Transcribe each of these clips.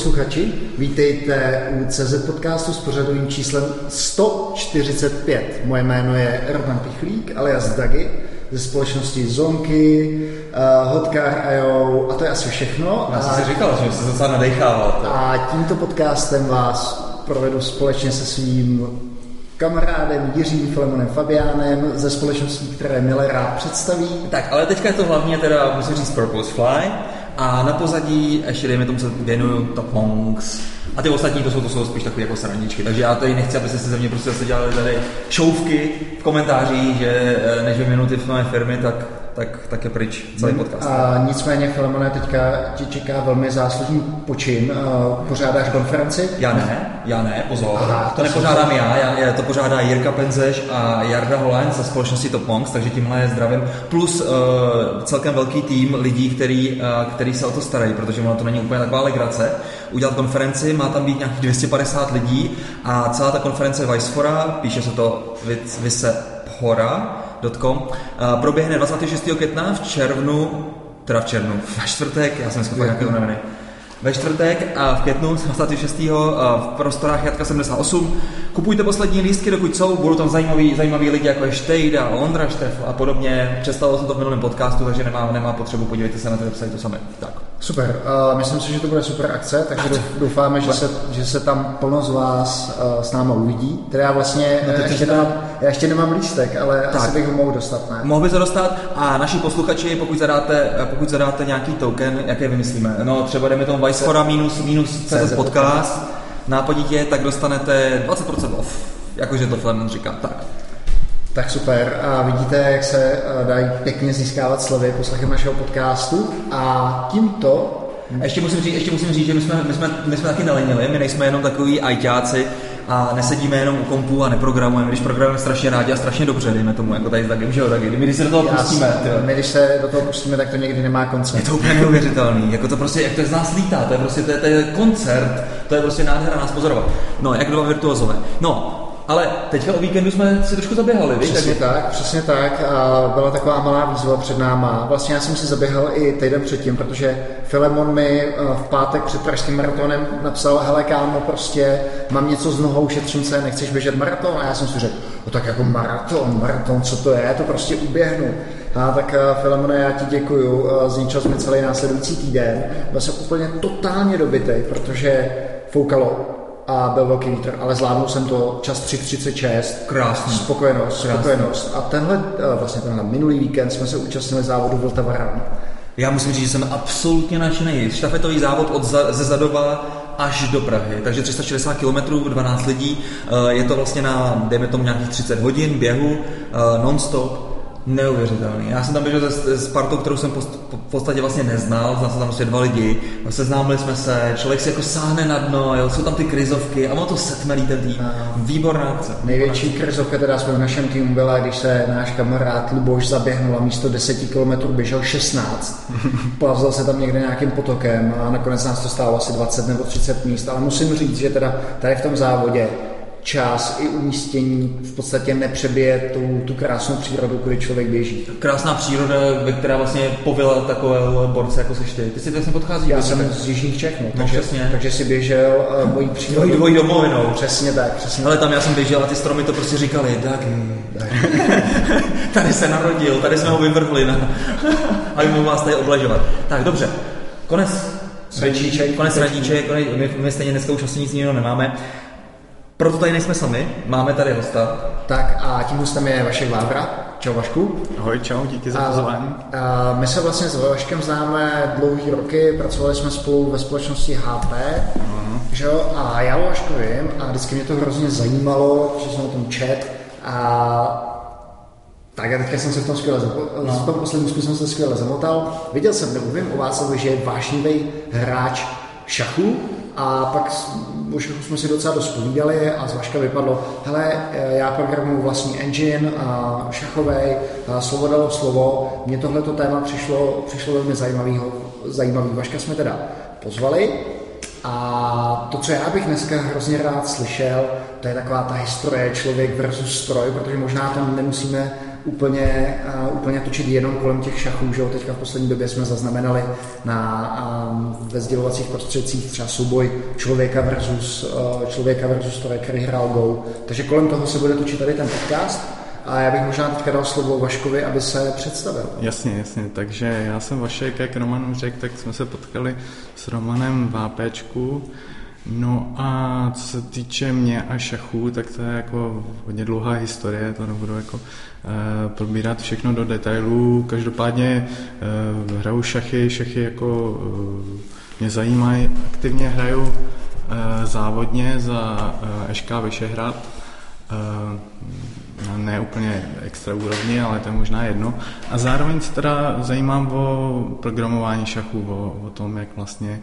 Posluchači, vítejte u CZ podcastu s pořadovým číslem 145. Moje jméno je Roman Pichlík, alias Dagi, ze společnosti Zonky, uh, Hotcar.io a to je asi všechno. Já jsem si říkal, že se docela nadechával. A tímto podcastem vás provedu společně se svým kamarádem Jiřím Filemonem Fabiánem ze společností, které Mile rád představí. Tak, ale teďka je to hlavně teda, musím říct, Purpose Fly. A na pozadí ještě dejme tomu se věnuju Top Monks. A ty ostatní to jsou, to jsou spíš takové jako srandičky. Takže já tady nechci, abyste se ze mě prostě zase dělali tady šouvky v komentářích, že eh, než minuty v mé firmy, tak tak, tak je pryč celý podcast. A nicméně, Filemone, teďka ti čeká velmi záslužný počin. Pořádáš konferenci? Já ne, já ne, pozor. Aha, to, to nepořádám já, já, to pořádá Jirka Penzeš a Jarda Holen ze společnosti Top Monks, takže tímhle je zdravím. Plus uh, celkem velký tým lidí, který, uh, který se o to starají, protože ono to není úplně taková legrace. Udělat konferenci, má tam být nějakých 250 lidí a celá ta konference je Vicefora, píše se to Vise Hora, Com, proběhne 26. května v červnu, teda v červnu, ve čtvrtek, já jsem schopný nějaké noviny. Ve čtvrtek a v květnu 26. v prostorách Jatka 78. Kupujte poslední lístky, dokud jsou, budou tam zajímaví, zajímaví lidi jako je Štejda, Ondra Štef a podobně. Představil jsem to v minulém podcastu, takže nemá, nemá potřebu, podívejte se na to to sami. Tak. Super, uh, myslím si, že to bude super akce, takže doufáme, že se, že se tam plno z vás uh, s náma uvidí. Teda já vlastně no, ještě, nemám, já ještě nemám lístek, ale tak. asi bych ho mohl dostat, ne? Mohl by se dostat a naši posluchači, pokud zadáte, pokud zadáte nějaký token, jaké vymyslíme, no třeba jdeme tomu Vicefora minus, minus CZ podcast, nápaditě, tak dostanete 20% off, jakože to Flemon říká, tak. Tak super. A vidíte, jak se eh, dají pěkně získávat slovy poslechem našeho podcastu. A tímto a ještě musím říct, ještě musím říct že my jsme, my, jsme, my jsme taky nelenili, my nejsme jenom takový ajťáci a nesedíme jenom u kompu a neprogramujeme, když programujeme strašně rádi a strašně dobře, dejme tomu, jako tady s Dagem, že jo, Dagi, my když se do toho pustíme. Tyjo. My když se do toho pustíme, tak to někdy nemá koncert. Je to úplně neuvěřitelný, jako to prostě, jak to z nás lítá, to je prostě, to je, to je koncert, to je prostě nádhera nás pozorovat. No, jak dva virtuozové. No, ale teďka o víkendu jsme si trošku zaběhali, víš? Přesně tak, tak, přesně tak. A byla taková malá výzva před náma. Vlastně já jsem si zaběhal i týden předtím, protože Filemon mi eh, v pátek před pražským maratonem napsal, hele kámo, prostě mám něco s nohou, šetřím se, nechceš běžet maraton? A já jsem si řekl, no tak jako maraton, maraton, co to je, to prostě uběhnu. A tak eh, Filemone, já ti děkuju, eh, zničil jsme celý následující týden. Byl jsem úplně totálně dobitý, protože foukalo a byl velký vítr, ale zvládnul jsem to čas 3.36. Krásný. Spokojenost, Krásný. spokojenost. A tenhle, eh, vlastně tenhle minulý víkend jsme se účastnili závodu Vltava Já musím říct, že jsem absolutně nadšený. Štafetový závod od za, ze Zadova až do Prahy, takže 360 km, 12 lidí, eh, je to vlastně na, dejme tomu nějakých 30 hodin běhu, eh, non-stop, Neuvěřitelný. Já jsem tam běžel s, s partou, kterou jsem post, v podstatě vlastně neznal, znal jsem tam prostě dva lidi, seznámili jsme se, člověk si jako sáhne na dno, jo, jsou tam ty krizovky a ono to setmelí ten tým. Výborná akce. Největší krizovka teda jsme v našem týmu byla, když se náš kamarád Luboš zaběhnul a místo 10 km běžel 16. Plavzal se tam někde nějakým potokem a nakonec nás to stálo asi 20 nebo 30 míst, ale musím říct, že teda tady v tom závodě čas i umístění v podstatě nepřebije tu, tu krásnou přírodu, kdy člověk běží. Krásná příroda, ve která vlastně povila takové borce, jako seš ty. Ty si vlastně podchází. Já jsem z Jižních Čech, no, no takže, přesně. takže si běžel uh, mojí přírodu. Dvoj, dvoj domovinou. Přesně tak, přesně Ale tam já jsem běžel a ty stromy to prostě říkali, tak, tady se narodil, tady jsme ho vyvrhli, na, aby mu vás tady obležovat. Tak, dobře, konec Radíček. Konec radíček, my, my stejně dneska už asi nic jiného nemáme. Proto tady nejsme sami, máme tady hosta. Tak a tím hostem je Vašek Vávra. Čau Vašku. Ahoj, čau, díky za pozvání. A, my se vlastně s Vaškem známe dlouhý roky, pracovali jsme spolu ve společnosti HP, uh-huh. že jo? a já o Vašku vím a vždycky mě to hrozně zajímalo, že jsem o tom čet a tak a teďka jsem se v tom skvěle, no. v tom posledním jsem se skvěle zamotal. Viděl jsem, nebo vím o Václavu, že je vášnivý hráč šachu, a pak šachu jsme si docela dost povídali a z Vaška vypadlo, hele, já programuji vlastní engine a šachovej, a slovo dalo slovo. Mně tohleto téma přišlo, přišlo velmi zajímavý. zajímavý. Vaška jsme teda pozvali a to, co já bych dneska hrozně rád slyšel, to je taková ta historie člověk versus stroj, protože možná to nemusíme úplně, úplně točit jenom kolem těch šachů, že jo? Teďka v poslední době jsme zaznamenali na, ve sdělovacích prostředcích třeba souboj člověka versus, uh, člověka versus to, který hrál Go. Takže kolem toho se bude točit tady ten podcast. A já bych možná teďka dal slovo Vaškovi, aby se představil. Jasně, jasně. Takže já jsem Vašek, jak Roman řekl, tak jsme se potkali s Romanem v APčku. No a co se týče mě a šachů, tak to je jako hodně dlouhá historie, to nebudu jako e, probírat všechno do detailů. Každopádně e, hraju šachy, šachy jako e, mě zajímají. Aktivně hraju e, závodně za e, Eška Vyšehrad. E, ne úplně extra úrovni, ale to je možná jedno. A zároveň se teda zajímám o programování šachů, o, o tom, jak vlastně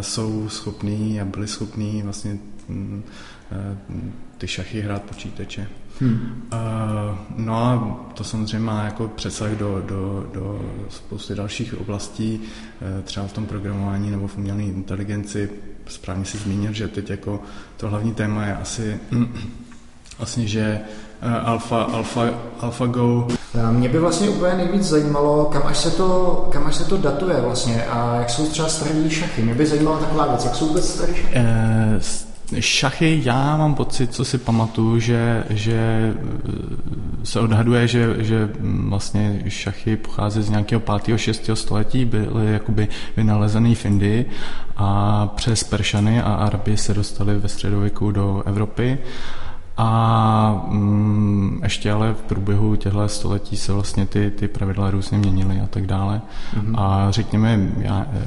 jsou schopní a byli schopní vlastně uh, ty šachy hrát počítače. Hmm. Uh, no a to samozřejmě má jako přesah do, do, do spousty dalších oblastí, třeba v tom programování nebo v umělé inteligenci. Správně si zmínil, že teď jako to hlavní téma je asi vlastně, že Alpha, Alpha, AlphaGo. Eh, mě by vlastně úplně nejvíc zajímalo, kam až se to, kam až se to datuje vlastně a jak jsou třeba staré šachy. Mě by zajímala taková věc, jak jsou vůbec staré šachy? Uh, šachy, já mám pocit, co si pamatuju, že, že se odhaduje, že, že vlastně šachy pochází z nějakého 5. 6. století, byly jakoby vynalezený v Indii a přes Peršany a Araby se dostali ve středověku do Evropy. A mm, ještě ale v průběhu těchto století se vlastně ty, ty pravidla různě měnily a tak dále. Mm-hmm. A řekněme, já, e,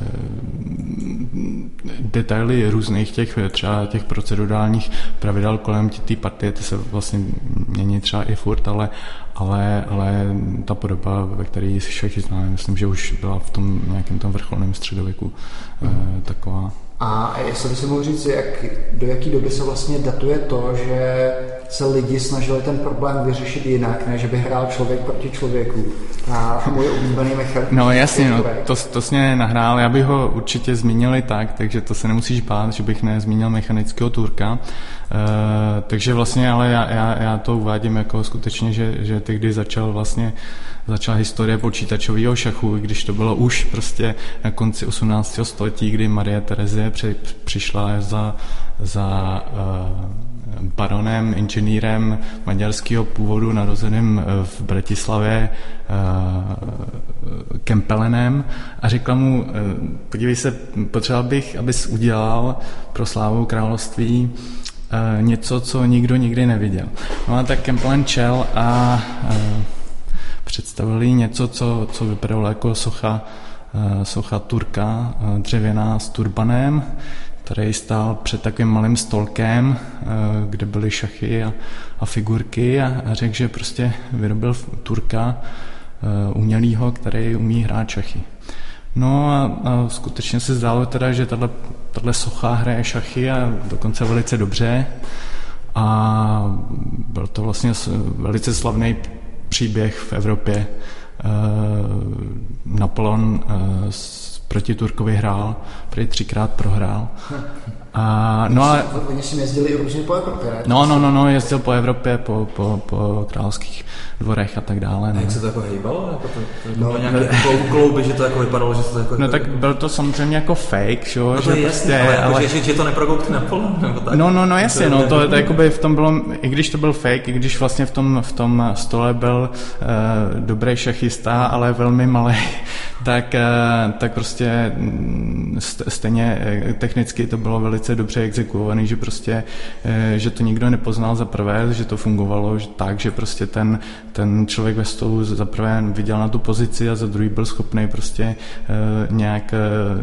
detaily různých těch, třeba těch procedurálních pravidel kolem té partie, ty se vlastně mění třeba i furt, ale, ale, ale ta podoba, ve které se všichni známe, myslím, že už byla v tom nějakém tom vrcholném středověku mm-hmm. e, taková. A jestli by se mohl říct, jak, do jaké doby se vlastně datuje to, že se lidi snažili ten problém vyřešit jinak, než by hrál člověk proti člověku. A můj oblíbený mechanismus. No jasně, no, to, to jsi mě nahrál, já bych ho určitě zmínil i tak, takže to se nemusíš bát, že bych nezmínil mechanického turka. Uh, takže vlastně, ale já, já, já to uvádím jako skutečně, že, že tehdy začal vlastně začala historie počítačového šachu, když to bylo už prostě na konci 18. století, kdy Marie Terezie při, přišla za, za uh, baronem, inženýrem maďarského původu, narozeným eh, v Bratislavě Kempelenem a řekla mu, podívej se, potřeboval bych, abys udělal pro slávu království uh, něco, co nikdo nikdy neviděl. No a tak Kempelen čel a uh, představili něco, co, co vypadalo jako socha, eh, socha Turka, eh, dřevěná s turbanem, který stál před takovým malým stolkem, eh, kde byly šachy a, a figurky a, a řekl, že prostě vyrobil Turka umělýho, který umí hrát šachy. No a, a skutečně se zdálo teda, že tahle socha hraje šachy a dokonce velice dobře. A byl to vlastně velice slavný příběh v Evropě. Eh, Napoleon eh, proti Turkovi hrál, prý třikrát prohrál. A, no ale... Oni si jezdili různě po Evropě, ne? No, no, no, no, jezdil po Evropě, po, po, po královských dvorech a tak dále. A jak se to jako hejbalo? Jako to, to, no, nějaké klouby, že to jako vypadalo, že se to jako... No tak byl to samozřejmě jako fake, že jo? No to je jasný, prostě, ale, jako, ale... Že, že, to neprokoukne Napoleon, nebo tak? No, no, no, jasně, no, to, to jakoby v tom bylo, i když to byl fake, i když vlastně v tom, v tom stole byl uh, dobrý šachista, ale velmi malý, tak, uh, tak prostě mm, stejně uh, technicky to bylo velice dobře exekuovaný, že prostě, uh, že to nikdo nepoznal za prvé, že to fungovalo že tak, že prostě ten, ten člověk ve stolu za prvé viděl na tu pozici a za druhý byl schopný prostě nějak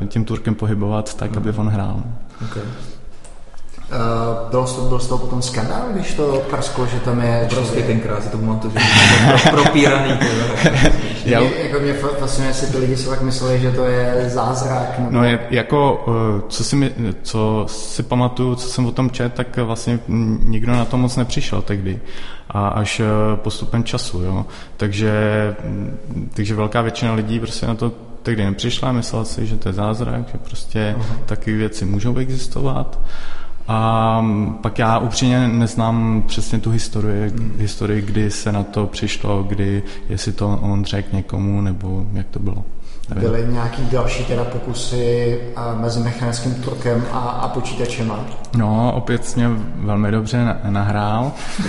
tím Turkem pohybovat tak, aby on hrál. Okay. Uh, byl, to, byl z toho potom skandál, když to prsklo, že tam je... Obrovský tenkrát si to pamatuju, že to propíraný. Já... Mě, jako mě fascinuje, jestli ty lidi si tak mysleli, že to je zázrak. Nebo... No je, jako, co si, mi, co si pamatuju, co jsem o tom čet, tak vlastně nikdo na to moc nepřišel tehdy. A až postupem času, jo. Takže, takže velká většina lidí prostě na to tehdy nepřišla, myslela si, že to je zázrak, že prostě uh-huh. takové věci můžou existovat. A pak já upřímně neznám přesně tu historii, historii, kdy se na to přišlo, kdy, jestli to on řekl někomu, nebo jak to bylo. Byly nějaký další teda pokusy mezi mechanickým turkem a, a počítačem? No, opět mě velmi dobře na, nahrál.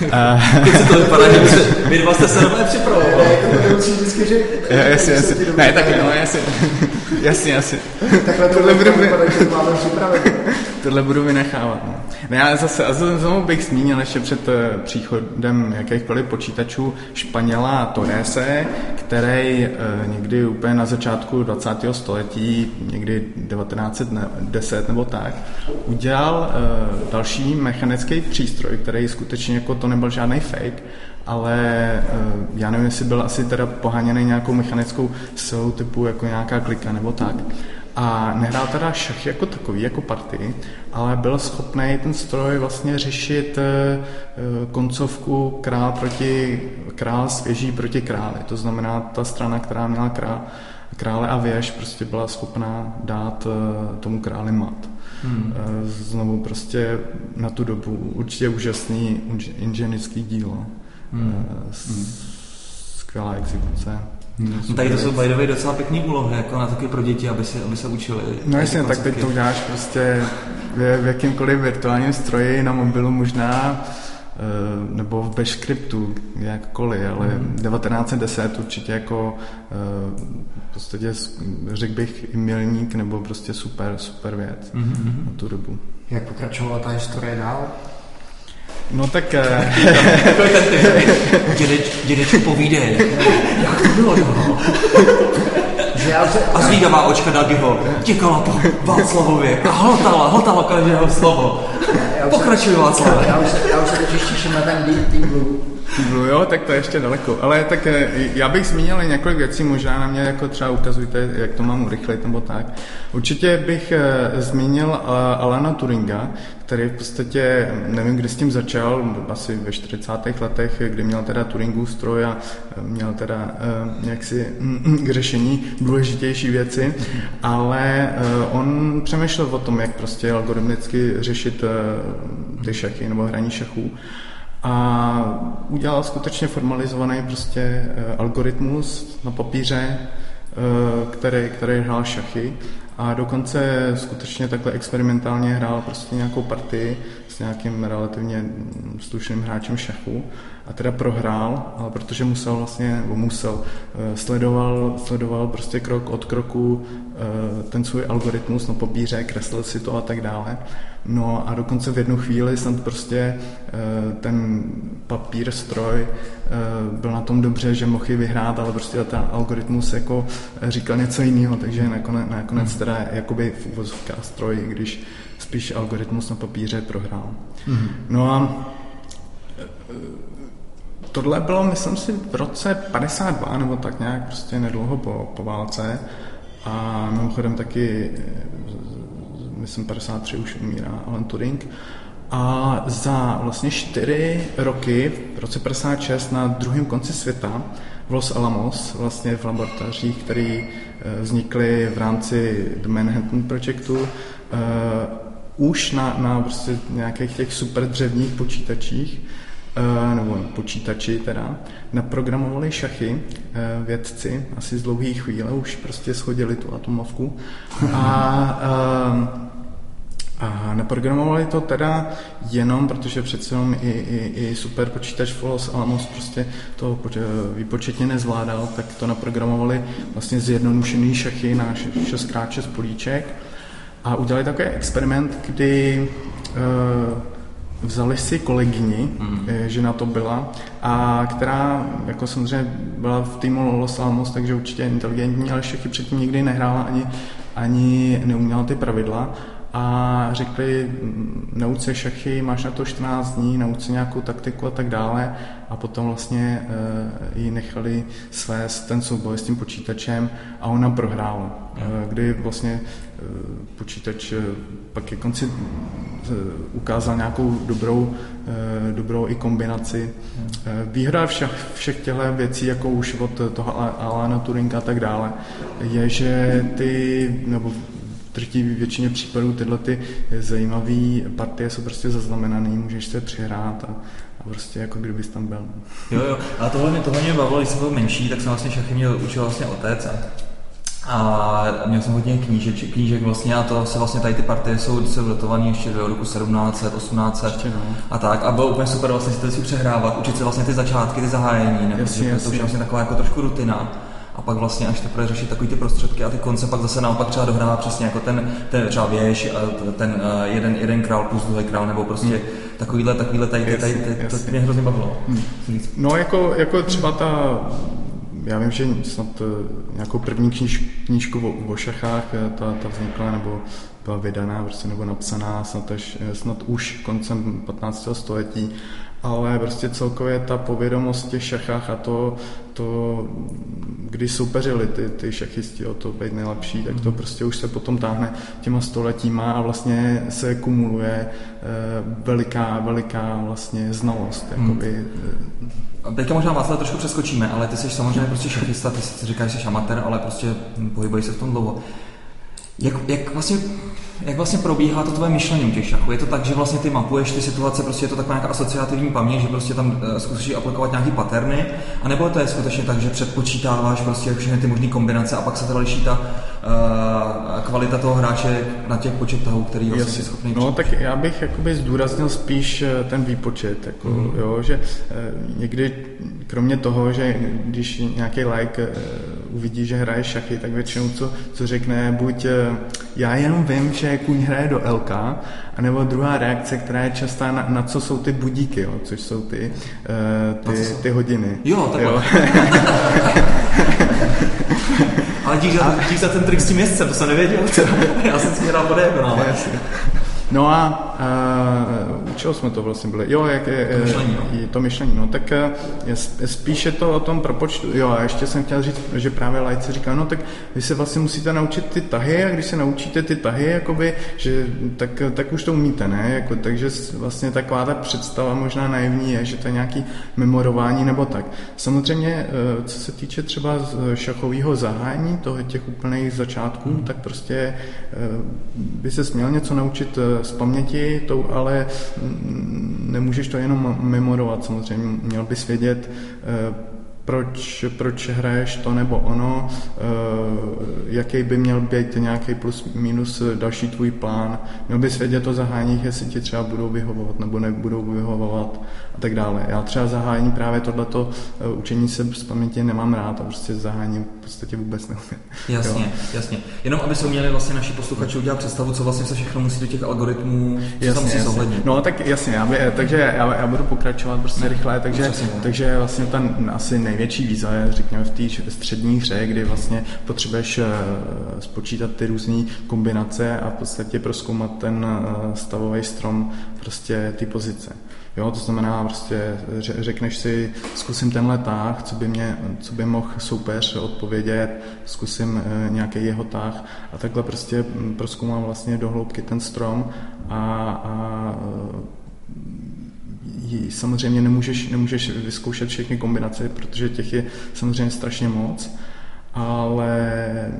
Teď to vypadá, že vy dva jste se nové připravovali. Jasně, jasně. Ne, tak no, jasně. Jasně, jasně. Takhle tohle budu, máme připravit. tohle budu vynechávat. No. Ne, já zase, a znovu bych zmínil ještě před eh, příchodem jakýchkoliv počítačů Španěla Torrese, který eh, někdy úplně na začátku 20. století, někdy 1910 nebo tak, udělal eh, další mechanický přístroj, který skutečně jako to nebyl žádný fake, ale já nevím, jestli byl asi teda poháněný nějakou mechanickou silou typu jako nějaká klika nebo tak. A nehrál teda šach jako takový, jako party, ale byl schopný ten stroj vlastně řešit eh, eh, koncovku král proti král svěží proti králi. To znamená, ta strana, která měla král, krále a věž, prostě byla schopná dát eh, tomu králi mat. Hmm. Znovu prostě na tu dobu určitě úžasný inženický dílo. Hmm. Skvělá exekuce. No, tady to jsou by docela pěkný úlohy, jako na taky pro děti, aby se, aby se učili. No jasně, tak teď to uděláš prostě v, v jakýmkoliv virtuálním stroji na mobilu možná, eh, nebo v Bashscriptu, jakkoliv, ale mm. 1910 určitě jako eh, podstatě řekl bych i milník, nebo prostě super, super věc mm-hmm. na tu dobu. Jak pokračovala ta historie dál? No tak... Takový ten typ. Dědeč, dědečku povídej. Jak to bylo dál? A zvídavá očka Dagiho těkala po Václavově a hltala, hltala každého slovo. Pokračuj Václav. Já už, já už se totiž těším na ten Deep, jo, tak to je ještě daleko. Ale tak eh, já bych zmínil několik věcí, možná na mě jako třeba ukazujte, jak to mám urychlit nebo tak. Určitě bych eh, zmínil eh, Alana Turinga, který v podstatě, nevím, kdy s tím začal, asi ve 40. letech, kdy měl teda Turingův stroj a měl teda jaksi mm, mm, k řešení důležitější věci, ale on přemýšlel o tom, jak prostě algoritmicky řešit ty šachy nebo hraní šachů a udělal skutečně formalizovaný prostě eh, algoritmus na papíře, eh, který, který hrál šachy a dokonce skutečně takhle experimentálně hrál prostě nějakou partii s nějakým relativně slušným hráčem šachu a teda prohrál, ale protože musel vlastně, nebo musel, eh, sledoval, sledoval prostě krok od kroku ten svůj algoritmus na papíře, kreslil si to a tak dále No a dokonce v jednu chvíli jsem prostě eh, ten papír, stroj eh, byl na tom dobře, že mohl vyhrát, ale prostě ten algoritmus jako říkal něco jiného, takže nakonec, nakonec hmm. Teda jakoby v uvozovkách stroj, když spíš algoritmus na papíře prohrál. Mm. No a eh, tohle bylo, myslím si, v roce 52 nebo tak nějak prostě nedlouho po, po válce a mimochodem taky myslím 53 už umírá Alan Turing. A za vlastně čtyři roky, v roce 56 na druhém konci světa, v Los Alamos, vlastně v laboratořích, které eh, vznikly v rámci The Manhattan Projectu, uh, už na, na prostě nějakých těch super dřevních počítačích, uh, nebo počítači teda, naprogramovali šachy vědci, asi z dlouhé chvíle už prostě schodili tu atomovku. A a naprogramovali to teda jenom, protože přece jenom i, i, i super počítač Folos Alamos prostě to výpočetně nezvládal, tak to naprogramovali vlastně zjednodušený šachy na 6x6 políček a udělali takový experiment, kdy uh, vzali si kolegyni, mm. že na to byla, a která jako samozřejmě byla v týmu Los Alamos, takže určitě inteligentní, ale šachy předtím nikdy nehrála ani, ani neuměla ty pravidla a řekli, nauč se šachy, máš na to 14 dní, nauč se nějakou taktiku a tak dále a potom vlastně uh, ji nechali svést ten souboj s tím počítačem a ona prohrála, uh, kdy vlastně uh, počítač uh, pak ke konci uh, ukázal nějakou dobrou, uh, dobrou i kombinaci. Uh, výhra všech, všech těchto věcí, jako už od toho Alana Turinga a tak dále, je, že ty, nebo drtivé většině případů tyhle ty zajímavé partie jsou prostě zaznamenané, můžeš se přihrát a, a prostě jako kdybys tam byl. Jo, jo, a tohle mě, tohle mě bavilo, když jsem byl menší, tak jsem vlastně šachy měl učil vlastně otec a a měl jsem hodně knížek, knížek vlastně a to se vlastně tady ty partie jsou se datované ještě do roku 1700, 1800 no. a tak. A bylo úplně super vlastně si to si přehrávat, učit se vlastně ty začátky, ty zahájení, ne? Jasně, jasně. to už je vlastně taková jako trošku rutina a pak vlastně až teprve řešit takový ty prostředky a ty konce pak zase naopak třeba dohrává přesně jako ten, ten třeba věž, ten uh, jeden, jeden král plus druhý král, nebo prostě hmm. takovýhle, takovýhle tady, tady, tady, tady to mě hrozně bavilo. Hmm. No jako, jako třeba ta já vím, že snad eh, nějakou první kníž, knížku o, o šachách eh, ta, ta vznikla nebo byla vydaná prostě, nebo napsaná snad, až, eh, snad už koncem 15. století, ale prostě celkově ta povědomost těch šachách a to, to když soupeřili ty, ty šachisti o to být nejlepší, tak to mhm. prostě už se potom táhne těma stoletíma a vlastně se kumuluje veliká, veliká vlastně znalost. Jakoby, hmm Teďka možná vás trošku přeskočíme, ale ty jsi samozřejmě prostě šachista, ty si říkáš, že jsi amatér, ale prostě pohybuješ se v tom dlouho. Jak, jak, vlastně, jak vlastně probíhá to tvoje myšlení u těch šachů? Je to tak, že vlastně ty mapuješ ty situace, prostě je to taková nějaká asociativní paměť, že prostě tam uh, zkusíš aplikovat nějaký paterny, anebo to je skutečně tak, že předpočítáváš prostě všechny ty možné kombinace a pak se teda liší ta uh, kvalita toho hráče na těch počet tahů, který vlastně je schopný No tak já bych jakoby zdůraznil spíš eh, ten výpočet, jako, mm. jo, že uh, někdy kromě toho, že když nějaký like uvidí, že hraje šachy, tak většinou co, co řekne, buď eh, já jenom vím, že kuň hraje do LK, anebo druhá reakce, která je častá, na, na co jsou ty budíky, jo, což jsou ty, uh, ty, ty hodiny. Jo, takhle. Jo. Ale dík za, dík za ten trik s tím jezdcem, to jsem nevěděl. Já jsem si hrál po diagonále. No a uh, čeho jsme to vlastně byli? Jo, jak je, to myšlení, no. to myšlení, no tak je, je spíše to o tom propočtu. Jo, a ještě jsem chtěl říct, že právě Lajce říká, no tak vy se vlastně musíte naučit ty tahy a když se naučíte ty tahy, jakoby, že, tak, tak už to umíte, ne? Jako, takže vlastně taková ta představa možná naivní je, že to je nějaký memorování nebo tak. Samozřejmě, e, co se týče třeba šachového zahájení, toho těch úplných začátků, hmm. tak prostě e, by se směl něco naučit z paměti, to ale nemůžeš to jenom memorovat samozřejmě. Měl bys vědět, eh, proč, proč hraješ to nebo ono, eh, jaký by měl být nějaký plus minus další tvůj plán. Měl bys vědět o zahájeních, jestli ti třeba budou vyhovovat nebo nebudou vyhovovat a tak dále. Já třeba zahájení právě tohleto eh, učení se z paměti nemám rád a prostě zahájení podstatě vůbec neumím. Jasně, jo. jasně. Jenom aby se uměli vlastně naši posluchači udělat představu, co vlastně se všechno musí do těch algoritmů, co jasně, musí zohlednit. No tak jasně, já by, takže já, já budu pokračovat prostě ne, rychle, takže, takže vlastně ten asi největší výzva je, řekněme, v té střední hře, kdy vlastně potřebuješ eh, spočítat ty různé kombinace a v podstatě proskoumat ten eh, stavový strom prostě ty pozice. Jo, to znamená, prostě řekneš si, zkusím tenhle táh, co by, mě, co by mohl soupeř odpovědět, zkusím eh, nějaký jeho táh a takhle prostě hm, proskoumám vlastně do hloubky ten strom a, a samozřejmě nemůžeš, nemůžeš vyzkoušet všechny kombinace, protože těch je samozřejmě strašně moc, ale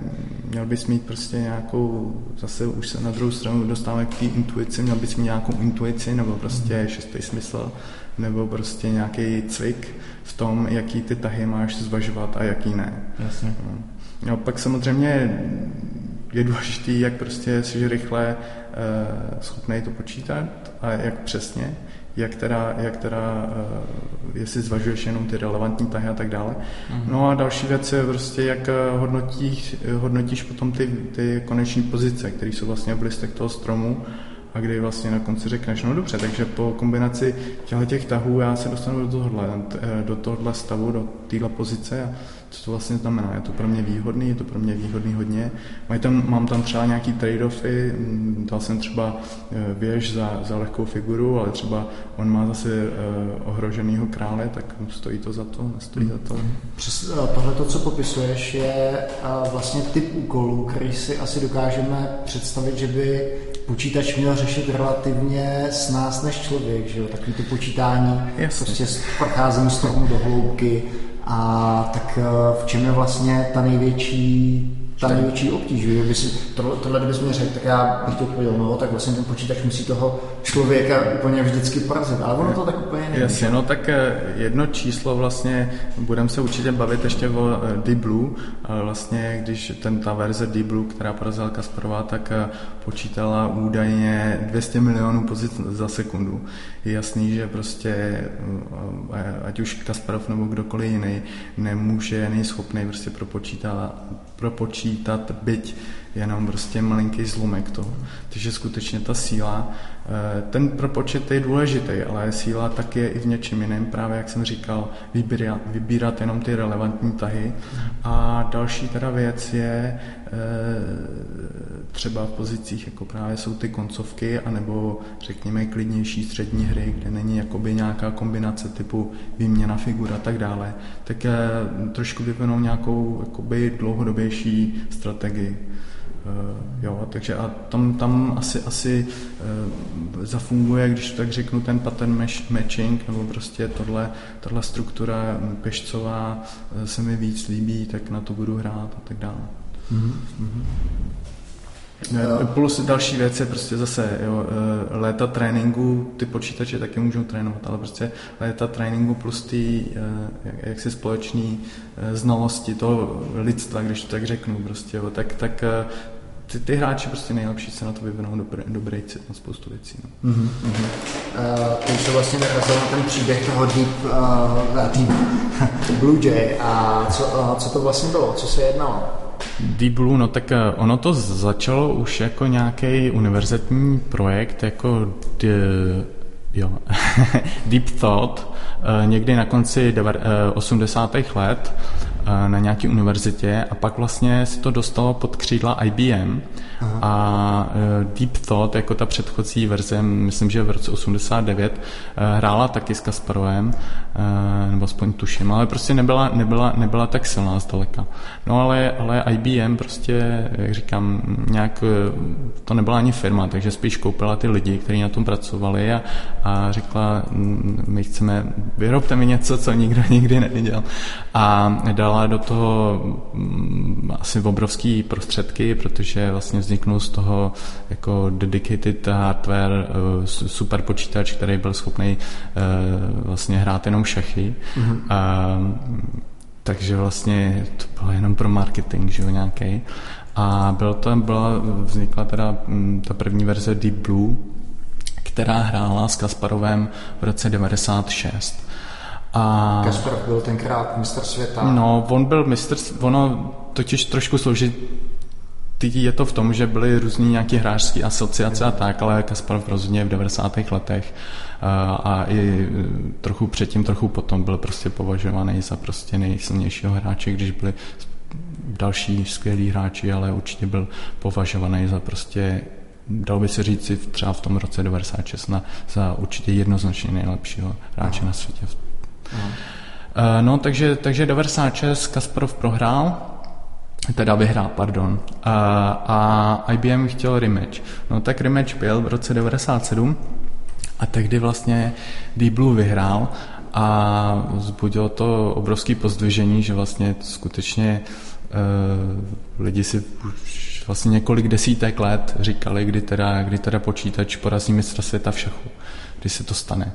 měl bys mít prostě nějakou, zase už se na druhou stranu dostáváme k té intuici, měl bys mít nějakou intuici nebo prostě mm. šestý smysl, nebo prostě nějaký cvik v tom, jaký ty tahy máš zvažovat a jaký ne. Jasně. No. no pak samozřejmě je důležité, jak prostě jsi rychle uh, schopný to počítat a jak přesně jak teda, jak teda uh, jestli zvažuješ jenom ty relevantní tahy a tak dále. Mm-hmm. No a další věc je prostě, jak eh, hodnotíš, hodnotíš potom ty, ty koneční pozice, které jsou vlastně v listech toho stromu a kdy vlastně na konci řekneš, no dobře, takže po kombinaci těchto těch tahů já se dostanu do tohohle, eh, do tohohle stavu, do téhle pozice a co to vlastně znamená. Je to pro mě výhodný, je to pro mě výhodný hodně. Mají tam, mám tam třeba nějaký trade-offy, mm, dal jsem třeba eh, věž za, za lehkou figuru, ale třeba on má zase uh, ohroženýho krále, tak stojí to za to, nestojí za to. Přes tohle, to, co popisuješ, je vlastně typ úkolů, který si asi dokážeme představit, že by počítač měl řešit relativně s nás než člověk, že jo? Takový to počítání, Jasně. prostě procházení stromu do hloubky, a tak eh, v čem je vlastně ta největší ta největší obtíž, že by si, tohle, tohle kdybys mi řekl, tak já bych to odpověděl, no, tak vlastně ten počítač musí toho člověka úplně vždycky porazit, ale ono to tak úplně není. Jasně, no tak eh, jedno číslo vlastně, budeme se určitě bavit ještě o eh, Deep Blue, vlastně když ten, ta verze Deep Blue, která porazila Kasparová, tak eh, počítala údajně 200 milionů pozic za sekundu. Je jasný, že prostě ať už Kasparov nebo kdokoliv jiný nemůže, není schopný prostě propočítat, propočítat byť jenom prostě malinký zlomek toho. Takže skutečně ta síla, ten propočet je důležitý, ale síla tak je i v něčem jiném, právě jak jsem říkal, vybírat, vybírat jenom ty relevantní tahy. A další teda věc je eh, třeba v pozicích, jako právě jsou ty koncovky, anebo řekněme klidnější střední hry, kde není jakoby nějaká kombinace typu výměna figur a tak dále, tak trošku vyvinou nějakou jakoby dlouhodobější strategii. Uh, jo, takže a tam, tam asi, asi uh, zafunguje, když tak řeknu, ten pattern matching, nebo prostě tohle, tohle struktura pešcová uh, se mi víc líbí, tak na to budu hrát a tak dále. Mm-hmm. Plus další věc je prostě zase jo, léta tréninku, ty počítače taky můžou trénovat, ale prostě léta tréninku plus ty jak, jaksi společný znalosti toho lidstva, když to tak řeknu, prostě, jo, tak, tak ty, ty hráči prostě nejlepší se na to vyvinou dobrý, dobrý cit na spoustu věcí. No. Mm-hmm. Uh, ty už vlastně narazil na ten příběh toho Deep, uh, deep Blue Jay a co, uh, co to vlastně bylo, co se jednalo? Deep Blue, no tak ono to začalo už jako nějaký univerzitní projekt, jako the, jo, Deep Thought, někdy na konci 80. let na nějaké univerzitě a pak vlastně se to dostalo pod křídla IBM Aha. a e, Deep Thought, jako ta předchozí verze, myslím, že v roce 89, e, hrála taky s Kasparovem, e, nebo aspoň tuším, ale prostě nebyla, nebyla, nebyla tak silná zdaleka. No ale, ale IBM prostě, jak říkám, nějak to nebyla ani firma, takže spíš koupila ty lidi, kteří na tom pracovali a, a řekla, my chceme, vyrobte mi něco, co nikdo nikdy neviděl. A dala do toho mm, asi obrovský prostředky, protože vlastně vzniknul z toho jako dedicated hardware eh, super počítač, který byl schopný eh, vlastně hrát jenom šachy. Mm-hmm. A, takže vlastně to bylo jenom pro marketing, že jo, nějaký. A byl to, byla, vznikla teda mm, ta první verze Deep Blue, která hrála s Kasparovem v roce 96. A... Kasparov byl tenkrát mistr světa. No, on byl mistr, ono totiž trošku složitý je to v tom, že byly různý nějaké hráčské asociace a tak, ale Kasparov rozhodně v 90. letech a i trochu předtím, trochu potom byl prostě považovaný za prostě nejsilnějšího hráče, když byli další skvělí hráči, ale určitě byl považovaný za prostě dal by se říct třeba v tom roce 96 na, za určitě jednoznačně nejlepšího hráče na světě Uh, no, takže, takže 96 Kasparov prohrál, teda vyhrál, pardon. A, a IBM chtěl rematch. No tak rematch byl v roce 97 a tehdy vlastně Deep Blue vyhrál a vzbudilo to obrovský pozdvižení, že vlastně skutečně uh, lidi si už vlastně několik desítek let říkali, kdy teda, kdy teda počítač porazí mistra světa v šachu, kdy se to stane.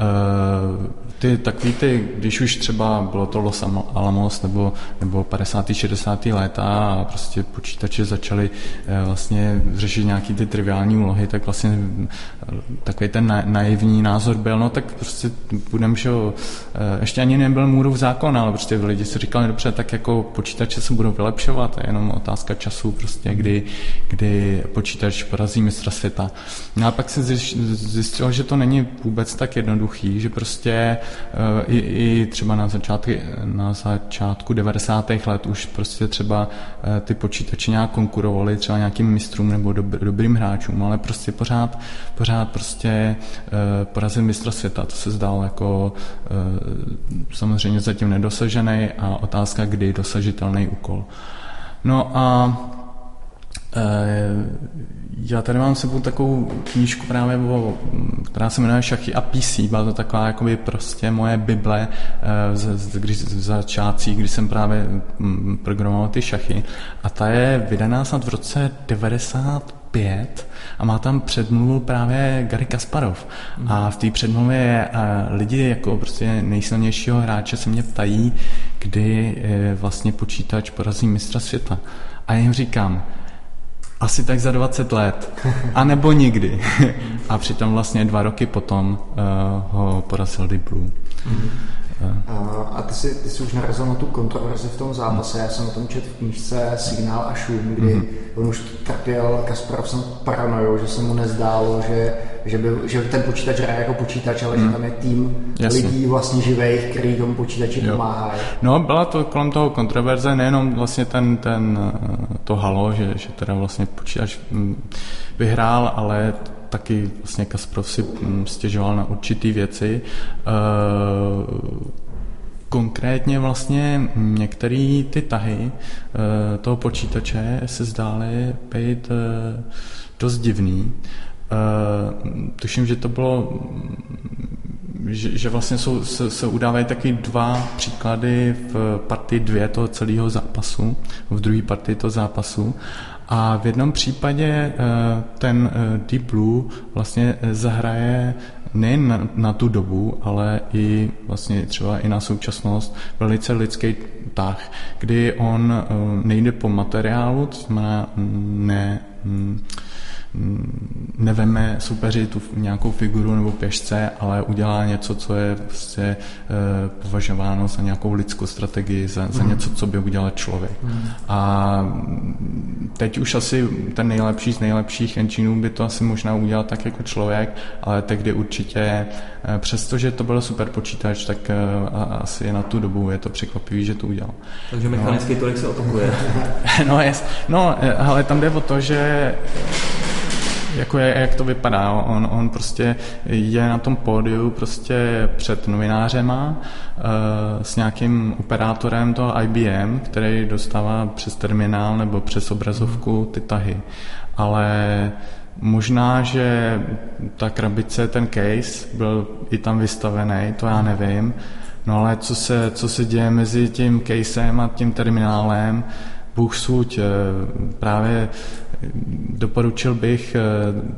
Uh, ty takový ty, když už třeba bylo to Los Alamos nebo, nebo 50. 60. léta a prostě počítače začaly eh, vlastně řešit nějaký ty triviální úlohy, tak vlastně eh, takový ten na, naivní názor byl, no tak prostě budeme, že eh, ještě ani nebyl Můrův zákon, ale prostě lidi si říkali, dobře, tak jako počítače se budou vylepšovat, je jenom otázka času prostě, kdy, kdy počítač porazí mistra světa. No a pak se zjistilo, že to není vůbec tak jednoduchý, že prostě i, i třeba na, začátky, na začátku 90. let už prostě třeba eh, ty počítače nějak konkurovaly třeba nějakým mistrům nebo dob, dobrým hráčům, ale prostě pořád, pořád prostě eh, porazit mistra světa, to se zdálo jako eh, samozřejmě zatím nedosažený a otázka, kdy dosažitelný úkol. No a Já tady mám sebou takovou knížku právě, o, která se jmenuje Šachy a PC. Byla to taková jakoby prostě moje bible z, z, když, v začátcích, kdy jsem právě programoval ty šachy. A ta je vydaná snad v roce 90 pět a má tam předmluvu právě Gary Kasparov. A v té předmluvě lidi jako prostě nejsilnějšího hráče se mě ptají, kdy vlastně počítač porazí mistra světa. A já jim říkám, asi tak za 20 let, a nebo nikdy. a přitom vlastně dva roky potom uh, ho porazil Deep Blue. Mm-hmm. A ty jsi, ty jsi už narazil na tu kontroverzi v tom zápase. Já jsem o tom četl v knížce Signál a šum, kdy mm-hmm. on už trpěl Kasparov jsem paranojou, že se mu nezdálo, že, že, by, že ten počítač hraje jako počítač, ale mm. že mhm. tam je tým Jasně. lidí vlastně živých, který tomu počítači jo. pomáhají. No, byla to kolem toho kontroverze nejenom vlastně ten, ten to halo, že, že teda vlastně počítač mm, vyhrál, ale taky vlastně Kasprov si mm, stěžoval na určitý věci. Eh, konkrétně vlastně některé ty tahy eh, toho počítače se zdály být eh, dost divný. Tuším, že to bylo, že, že vlastně jsou, se, se udávají taky dva příklady v partii dvě toho celého zápasu, v druhé partii toho zápasu. A v jednom případě eh, ten eh, Deep Blue vlastně eh, zahraje nejen na, na tu dobu, ale i vlastně třeba i na současnost velice lidský tah, kdy on nejde po materiálu, to znamená ne, mm, neveme soupeři tu nějakou figuru nebo pěšce, ale udělá něco, co je prostě e, považováno za nějakou lidskou strategii, za, za mhm. něco, co by udělal člověk. Mm. A teď už asi ten nejlepší z nejlepších engineů by to asi možná udělal tak jako člověk, ale tehdy určitě, e, přestože to byl super počítač, tak e, asi na tu dobu je to překvapivý, že to udělal. Takže mechanický no. tolik se opakuje. no, jest, no, ale tam jde o to, že jako je, jak to vypadá. On, on prostě je na tom pódiu prostě před novinářema uh, s nějakým operátorem toho IBM, který dostává přes terminál nebo přes obrazovku ty tahy. Ale Možná, že ta krabice, ten case byl i tam vystavený, to já nevím. No ale co se, co se děje mezi tím casem a tím terminálem, Bůh suď, eh, právě doporučil bych eh,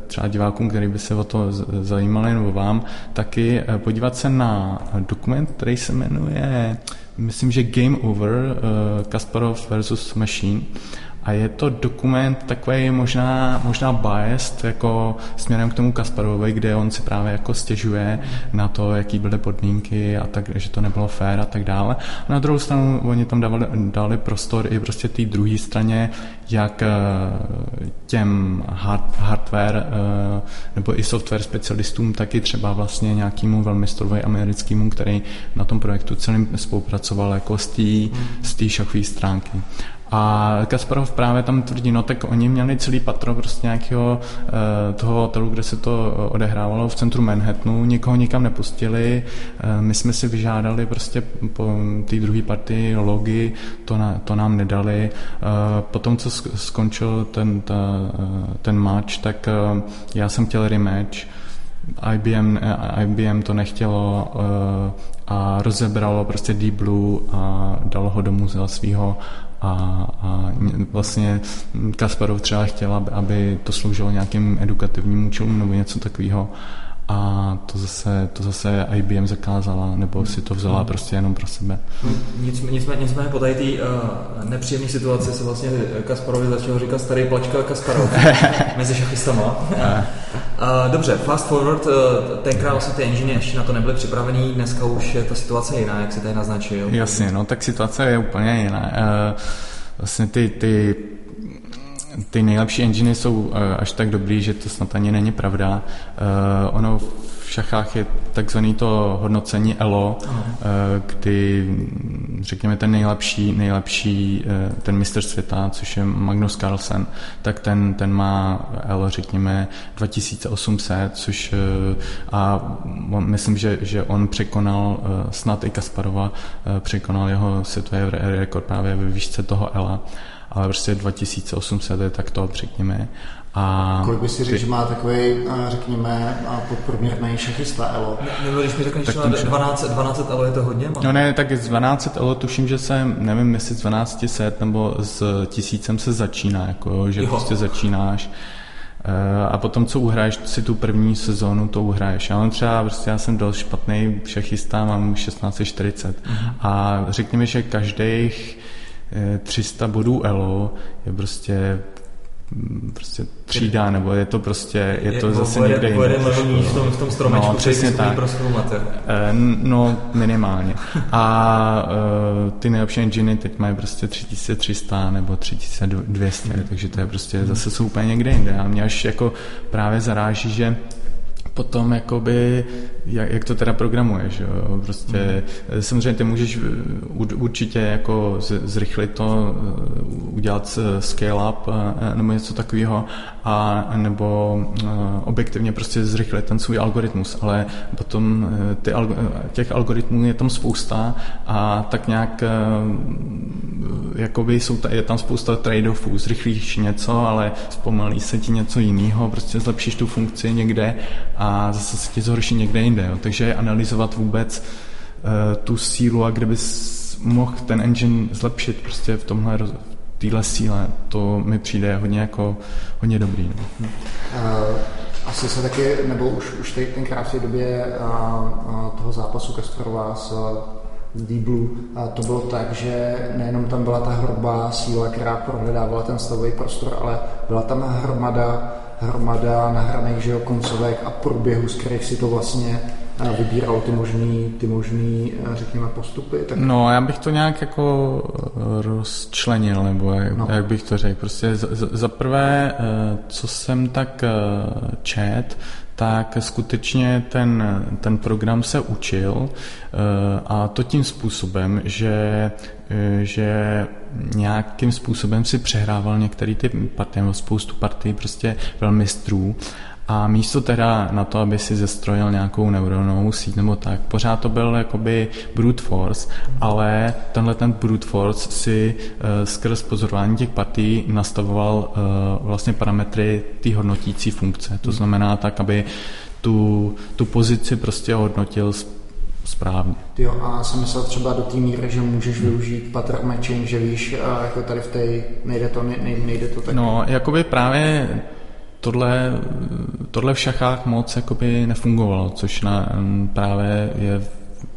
třeba divákům, který by se o to zajímali, nebo vám, taky eh, podívat se na dokument, který se jmenuje, myslím, že Game Over, Kasparov versus Machine. A je to dokument takový možná, možná biased jako směrem k tomu Kasparovi, kde on si právě jako stěžuje na to, jaký byly podmínky a tak, že to nebylo fér a tak dále. A na druhou stranu oni tam dávali, dali prostor i prostě té druhé straně, jak eh, těm hard, hardware eh, nebo i software specialistům, tak i třeba vlastně nějakému velmi stroji americkému, který na tom projektu celým spolupracoval jako z té šachové stránky. A Kasparov právě tam tvrdí, no tak oni měli celý patro prostě nějakého uh, toho hotelu, kde se to odehrávalo v centru Manhattanu, nikoho nikam nepustili, uh, my jsme si vyžádali prostě po té druhé partii logy, to, na, to nám nedali. Potom, co skončil ten, ta, ten match, tak já jsem chtěl rematch, IBM, IBM to nechtělo a rozebralo prostě Deep Blue a dalo ho do muzea svého a, a vlastně Kasparov třeba chtěl, aby, aby to sloužilo nějakým edukativním účelům nebo něco takového a to zase, to zase IBM zakázala, nebo si to vzala hmm. prostě jenom pro sebe. Nicméně, nicméně, nicméně po tady té uh, nepříjemné situaci se vlastně Kasparovi začal říkat starý plačka Kasparov mezi šachistama. uh, dobře, fast forward, uh, tenkrát vlastně ty engine ještě na to nebyly připravený, dneska už je ta situace jiná, jak si tady naznačil. Jasně, no tak situace je úplně jiná. Uh, vlastně ty, ty ty nejlepší enginy jsou eh, až tak dobrý, že to snad ani není pravda. Eh, ono v šachách je takzvaný to hodnocení ELO, uh, kdy řekněme ten nejlepší, nejlepší ten mistr světa, což je Magnus Carlsen, tak ten, ten má ELO řekněme 2800, což a myslím, že, že on překonal snad i Kasparova, překonal jeho světový rekord právě ve výšce toho ELA ale prostě 2800 je tak to, řekněme. A Kolik by si řekl, ty... že má takový, řekněme, podprůměrný šachista Elo? Nebo když mi řekneš, že 12, 12 Elo je to hodně? Má? No ne, tak z 12 Elo tuším, že se, nevím, jestli z 12 set nebo s tisícem se začíná, jako, že jo. prostě začínáš. Eh, a potom, co uhraješ si tu první sezónu, to uhraješ. Já mám třeba, prostě já jsem dost špatný šachista, mám 1640 mm-hmm. a řekněme, že každých 300 eh, bodů ELO je prostě prostě třída, nebo je to prostě, je to je, zase pojede, někde jinde. Pojede v tom, v tom stromečku, no, přesně tak. E, no, minimálně. A e, ty nejlepší engine teď mají prostě 3300 nebo 3200, hmm. takže to je prostě, zase jsou úplně někde jinde. A mě až jako právě zaráží, že potom jakoby, jak, jak to teda programuješ, jo? prostě mm. samozřejmě ty můžeš eh, určitě jako zrychlit to, eh, udělat scale up nebo něco takového, a nebo objektivně prostě zrychlit ten svůj algoritmus, ale potom ty těch algoritmů je tam spousta a tak nějak jakoby jsou, je tam spousta trade-offů, zrychlíš něco, ale zpomalí se ti něco jiného, prostě zlepšíš tu funkci někde a zase se ti zhorší někde jinde. Jo. Takže analyzovat vůbec uh, tu sílu a kde bys mohl ten engine zlepšit prostě v tomhle téhle síle, to mi přijde hodně jako hodně dobrý. No. Uh, asi se taky, nebo už, už teď tenkrát v té době uh, uh, toho zápasu Kasparova s Deep Blue, a to bylo tak, že nejenom tam byla ta hrubá síla, která prohledávala ten stavový prostor, ale byla tam hromada hromada nahraných že jo, koncovek a průběhu, z kterých si to vlastně eh, vybíral ty možný, ty možný, eh, řekněme, postupy? Tak... No, já bych to nějak jako eh, rozčlenil, nebo jak, no. jak bych to řekl. Prostě za, za prvé, co jsem tak čet, tak skutečně ten, ten program se učil a to tím způsobem, že, že nějakým způsobem si přehrával některé ty partie, spoustu partií prostě velmistrů a místo teda na to, aby si zestrojil nějakou neuronovou síť nebo tak, pořád to byl jakoby brute force, ale tenhle ten brute force si uh, skrz pozorování těch partií nastavoval uh, vlastně parametry té hodnotící funkce. To znamená tak, aby tu, tu pozici prostě hodnotil správně. Jo, a jsem myslel třeba do té míry, že můžeš využít pattern matching, že víš, jako tady v té, nejde to, nejde, nejde to tak. No, jakoby právě tohle, tohle v šachách moc jakoby nefungovalo, což na, právě je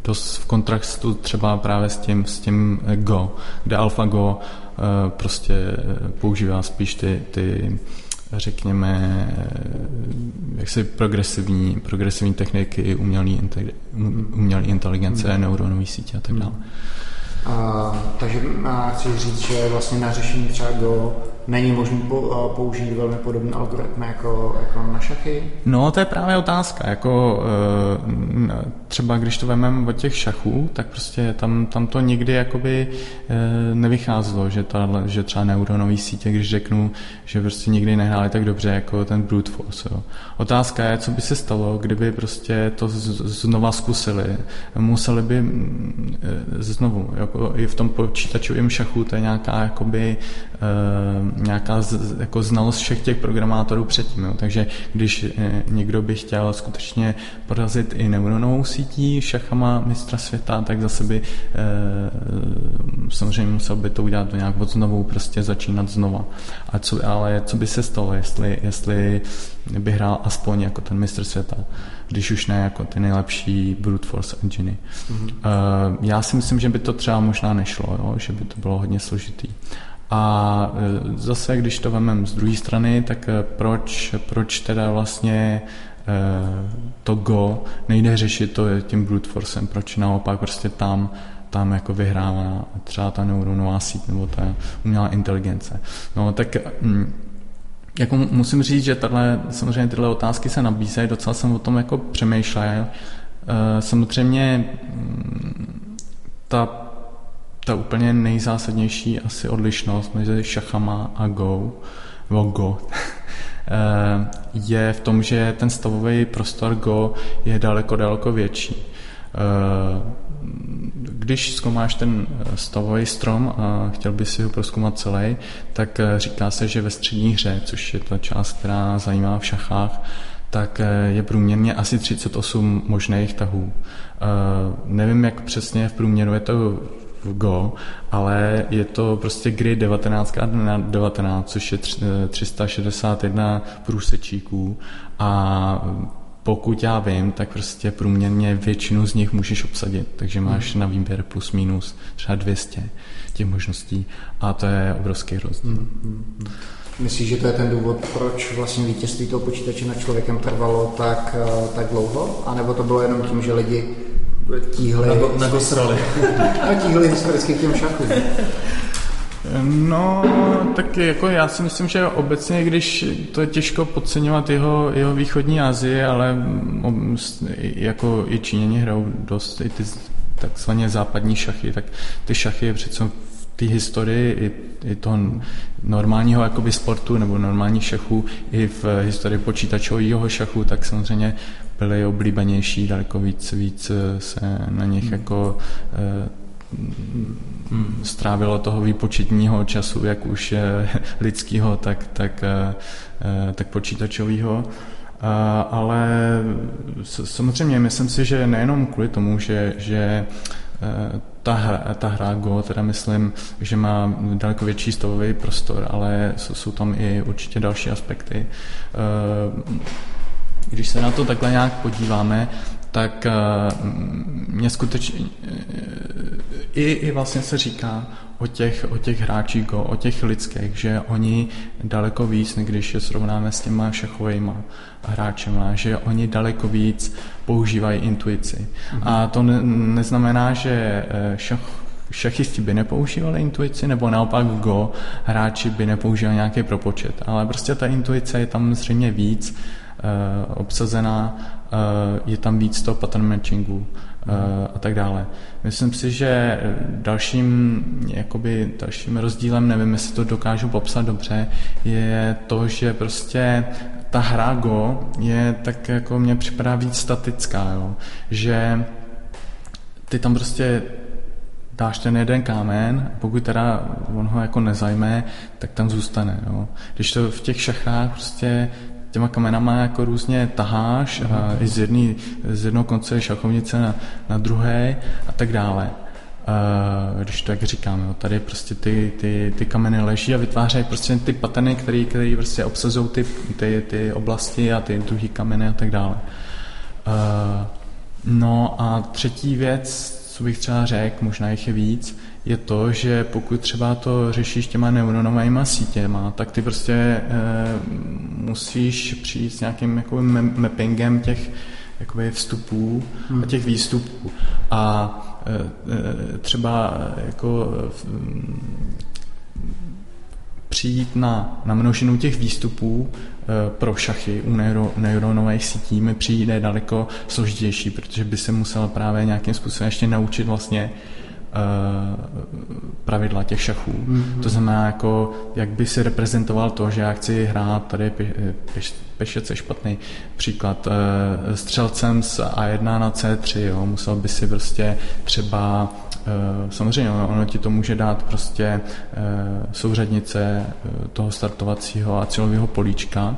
dost v kontrastu třeba právě s tím, s tím Go, kde AlphaGo eh, prostě používá spíš ty, ty řekněme, jaksi progresivní, progresivní techniky, umělý, umělý inteligence, mm. neuronové sítě a tak dále. A, takže a chci říct, že vlastně na řešení třeba Go není možné použít velmi podobný algoritmy jako, jako na šachy? No, to je právě otázka. Jako, eh, třeba když to vezmeme od těch šachů, tak prostě tam, tam to nikdy jakoby eh, nevycházelo, že, ta, že třeba neuronové sítě, když řeknu, že prostě nikdy nehráli tak dobře jako ten brute force. Jo. Otázka je, co by se stalo, kdyby prostě to znova zkusili. Museli by mm, eh, znovu, jako i v tom počítačovém šachu, to je nějaká jakoby nějaká z, jako znalost všech těch programátorů předtím. Jo. Takže když e, někdo by chtěl skutečně porazit i neuronovou sítí šachama mistra světa, tak zase by e, samozřejmě musel by to udělat nějak od znovu, prostě začínat znova. A co, ale co by se stalo, jestli, jestli by hrál aspoň jako ten mistr světa, když už ne jako ty nejlepší brute force engine. Mm-hmm. Uh, já si myslím, že by to třeba možná nešlo, jo? že by to bylo hodně složitý. A e, zase, když to vememe z druhé strany, tak e, proč, proč teda vlastně e, to Go nejde řešit to tím brute forcem, proč naopak prostě tam tam jako vyhrává třeba ta neuronová síť nebo ta umělá inteligence. No tak mm, jako musím říct, že tato, samozřejmě tyhle otázky se nabízejí, docela jsem o tom jako přemýšlel. Samozřejmě mm, ta ta úplně nejzásadnější asi odlišnost mezi šachama a Go, nebo Go, eh, je v tom, že ten stavový prostor Go je daleko, daleko větší. Eh, když zkoumáš ten stavový strom a chtěl by si ho proskoumat celý, tak říká se, že ve střední hře, což je ta část, která zajímá v šachách, tak je průměrně asi 38 možných tahů. Nevím, jak přesně v průměru je to Go, ale je to prostě gry 19 na 19, což je 361 průsečíků a pokud já vím, tak prostě průměrně většinu z nich můžeš obsadit, takže máš hmm. na výběr plus minus třeba 200 těch možností a to je obrovský rozdíl. Hmm. Myslíš, že to je ten důvod, proč vlastně vítězství toho počítače nad člověkem trvalo tak, eh, tak dlouho? A nebo to bylo jenom tím, že lidi tíhli... Nagosrali. no, tíhli historicky k těm šachům. No, tak jako já si myslím, že obecně, když to je těžko podceňovat jeho, jeho východní Asii, ale jako i Číňani hrajou dost i ty takzvaně západní šachy, tak ty šachy přece v té historii i, i toho normálního jakoby sportu nebo normálních šachů i v historii počítačového šachu, tak samozřejmě byly oblíbenější, daleko víc, víc se na nich hmm. jako eh, Hmm. strávilo toho výpočetního času, jak už lidského, tak, tak, eh, eh, tak počítačového. Ale samozřejmě myslím si, že nejenom kvůli tomu, že, že eh, ta hra, ta hra Go, teda myslím, že má daleko větší stavový prostor, ale jsou, jsou tam i určitě další aspekty. Když se na to takhle nějak podíváme, tak eh, mě skutečně i, i vlastně se říká o těch, o těch hráčích o těch lidských, že oni daleko víc, když je srovnáme s těma šachovými hráčema, že oni daleko víc používají intuici. Mhm. A to ne, neznamená, že eh, šach, šachisti by nepoužívali intuici, nebo naopak v Go hráči by nepoužívali nějaký propočet. Ale prostě ta intuice je tam zřejmě víc obsazená Eh, je tam víc toho pattern matchingu eh, a tak dále. Myslím si, že dalším, jakoby dalším rozdílem, nevím, jestli to dokážu popsat dobře, je to, že prostě ta hra Go je tak jako mně připadá víc statická, jo? že ty tam prostě dáš ten jeden kámen, pokud teda on ho jako nezajme, tak tam zůstane. Jo. Když to v těch šachách prostě těma kamenama jako různě taháš mm. a i z, jedný, z jednoho konce šachovnice na, na druhé a tak dále. Uh, když to jak říkám, jo, tady prostě ty, ty, ty kameny leží a vytvářejí prostě ty pateny, které prostě obsazují ty, ty, ty oblasti a ty druhý kameny a tak dále. Uh, no a třetí věc, co bych třeba řekl, možná jich je víc, je to, že pokud třeba to řešíš těma neuronovými sítěma, tak ty prostě e, musíš přijít s nějakým jakoby mappingem těch jakoby vstupů hmm. a těch výstupů. A e, třeba jako přijít na, na množinu těch výstupů e, pro šachy u neuro, neuronových sítí mi přijde daleko složitější, protože by se musel právě nějakým způsobem ještě naučit vlastně pravidla těch šachů. Mm-hmm. To znamená, jako, jak by si reprezentoval to, že já chci hrát tady peš, pešec je špatný příklad, eh, střelcem z A1 na C3, jo, musel by si prostě třeba eh, samozřejmě ono ti to může dát prostě souřadnice toho startovacího a cílového políčka,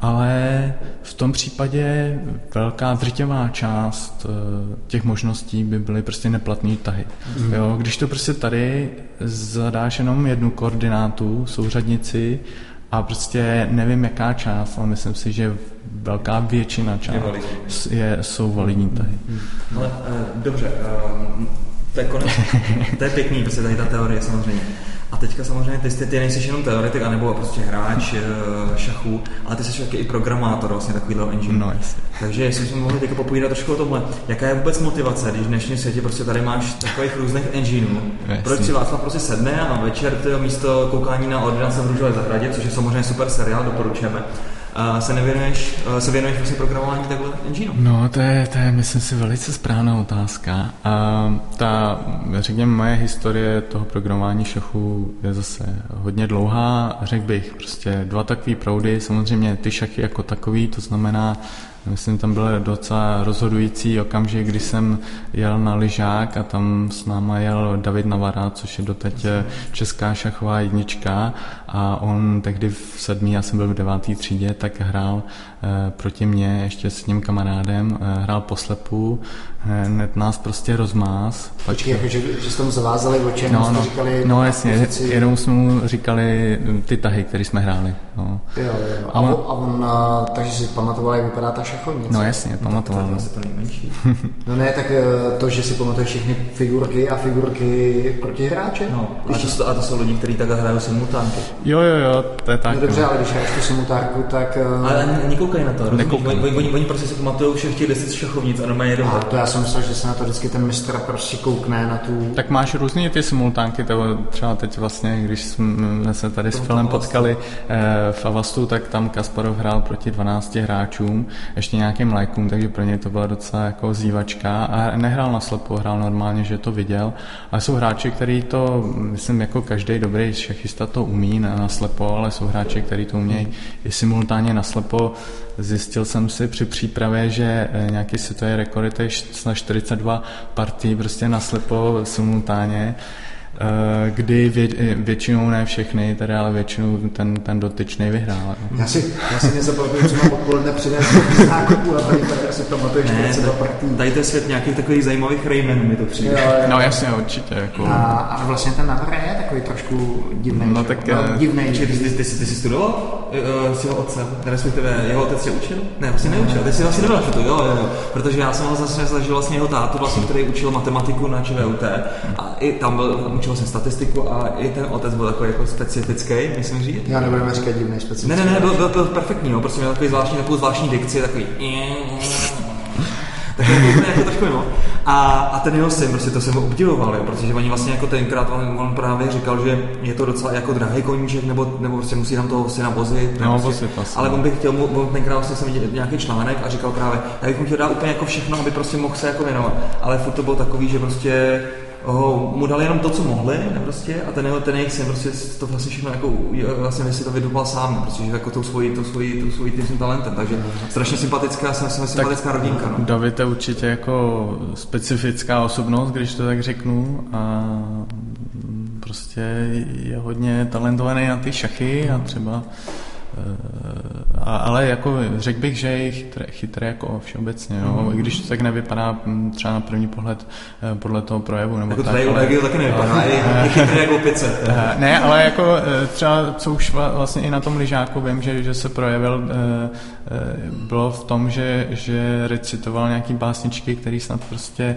ale v tom případě velká drtivá část eh, těch možností by byly prostě neplatné tahy. Mm. Jo, když to prostě tady zadáš jenom jednu koordinátu, souřadnici a prostě nevím jaká část, ale myslím si, že velká většina část je, je, jsou validní tahy. Mm. Ale eh, dobře, eh, to je konec. to je pěkný, prostě tady ta teorie samozřejmě. A teďka samozřejmě ty, ty, ty nejsi jenom teoretik, anebo prostě hráč eh, šachu, ale ty jsi taky i programátor vlastně takovýhle engine. No, jasně. Takže jestli jsme mohli teďka popovídat trošku o tomhle, jaká je vůbec motivace, když v dnešním světě prostě tady máš takových různých engineů, proč si Václav prostě sedne a večer to místo koukání na ordinace v Růžové zahradě, což je samozřejmě super seriál, doporučujeme, se nevěnuješ, se věnuješ vlastně programování takhle engineu? No, to je, to je, myslím si, velice správná otázka. A ta, řekněme, moje historie toho programování šachu je zase hodně dlouhá, řekl bych, prostě dva takové proudy, samozřejmě ty šachy jako takový, to znamená Myslím, tam byl docela rozhodující okamžik, kdy jsem jel na lyžák a tam s náma jel David Navara, což je doteď česká šachová jednička. A on tehdy v sedmý, já jsem byl v devátý třídě, tak hrál eh, proti mně ještě s tím kamarádem, eh, hrál poslepu, hned nás prostě rozmáz. Počkej, jako, že, že jste mu zavázali oči, no, no, říkali... No jasně, pozici... jenom jsme mu říkali ty tahy, které jsme hráli. No. Jo, jo. A, on, a on, a, takže si pamatoval, jak vypadá ta šachovnice. No jasně, pamatoval. No, to, to no ne, tak to, že si pamatuje všechny figurky a figurky proti hráče. No, a to, a to jsou lidi, kteří takhle hrajou simultánky. Jo, jo, jo, to je tak. No dobře, ale když hraješ tu simultárku, tak... Ale nekoukají na to, Oni, oni, oni, prostě si pamatují všech těch deset šachovnic a normálně jedou. Jsem myslel, že se na to vždycky ten mistr prostě koukne na tu... Tak máš různé ty simultánky, to třeba teď vlastně, když jsme se tady s Filem potkali eh, v Avastu, tak tam Kasparov hrál proti 12 hráčům, ještě nějakým lajkům, takže pro něj to byla docela jako zývačka a nehrál na slepo, hrál normálně, že to viděl. Ale jsou hráči, kteří to, myslím, jako každý dobrý šachista to umí na, na slepo, ale jsou hráči, kteří to umějí i simultánně na slepo. Zjistil jsem si při přípravě, že eh, nějaký světový rekord je snad 42 partí prostě na slepo simultánně. Eh, kdy vě, většinou ne všechny, tedy ale většinou ten, ten dotyčný vyhrál. Já si, já si nezapamatuju, co mám odpoledne přinést z nákupu a tady tady si pamatuješ ne, 42 partí. Tady to je svět nějakých takových zajímavých Raymanů mi to přijde. Jo, jo. No jasně, určitě. Jako... A, a vlastně ten návrh je takový trošku divný. No tak no, eh, divný. Ty, ty, ty, ty jsi studoval uh, s jeho otcem, respektive jeho otec tě učil? Ne, vlastně neučil, ty jsi vlastně nebyl to, jo, jo, jo. Protože já jsem zase zažil vlastně jeho tátu, vlastně, který učil matematiku na ČVUT a i tam byl, učil jsem statistiku a i ten otec byl takový jako specifický, myslím říct. Já nebudeme říkat divný specifický. Ne, ne, ne, byl, byl, byl perfektní, no, prostě měl takový zvláštní, takovou zvláštní dikci, takový tak jako, trošku mimo. A, a ten jeho syn, prostě to jsem ho obdivoval, jo, protože oni vlastně jako tenkrát, on, on právě říkal, že je to docela jako drahý koníček, nebo, nebo prostě musí tam toho syna vozit. No, prostě, vozit ale on by chtěl, on tenkrát vlastně jsem viděl nějaký článek a říkal právě, já bych mu chtěl dát úplně jako všechno, aby prostě mohl se jako věnovat. Ale furt to bylo takový, že prostě oh, mu dali jenom to, co mohli, prostě, a ten, ten jejich syn prostě to vlastně všechno jako, vlastně si to vydobal sám, prostě, že jako tou svojí, tou svojí, tou svojí tím talentem, takže strašně sympatická, jsem si sympatická rodinka. No. David je určitě jako specifická osobnost, když to tak řeknu, a prostě je hodně talentovaný na ty šachy a třeba a, ale jako řekl bych, že je chytrý, chytrý jako všeobecně, jo? Mm. i když to tak nevypadá hm, třeba na první pohled eh, podle toho projevu. Nebo jako tak, tady ale, taky nevypadá, je, je chytrý jako pice. Eh, ne, ale jako třeba, co už vlastně i na tom lyžáku vím, že, že se projevil, bylo v tom, že, že recitoval nějaký básničky, který snad prostě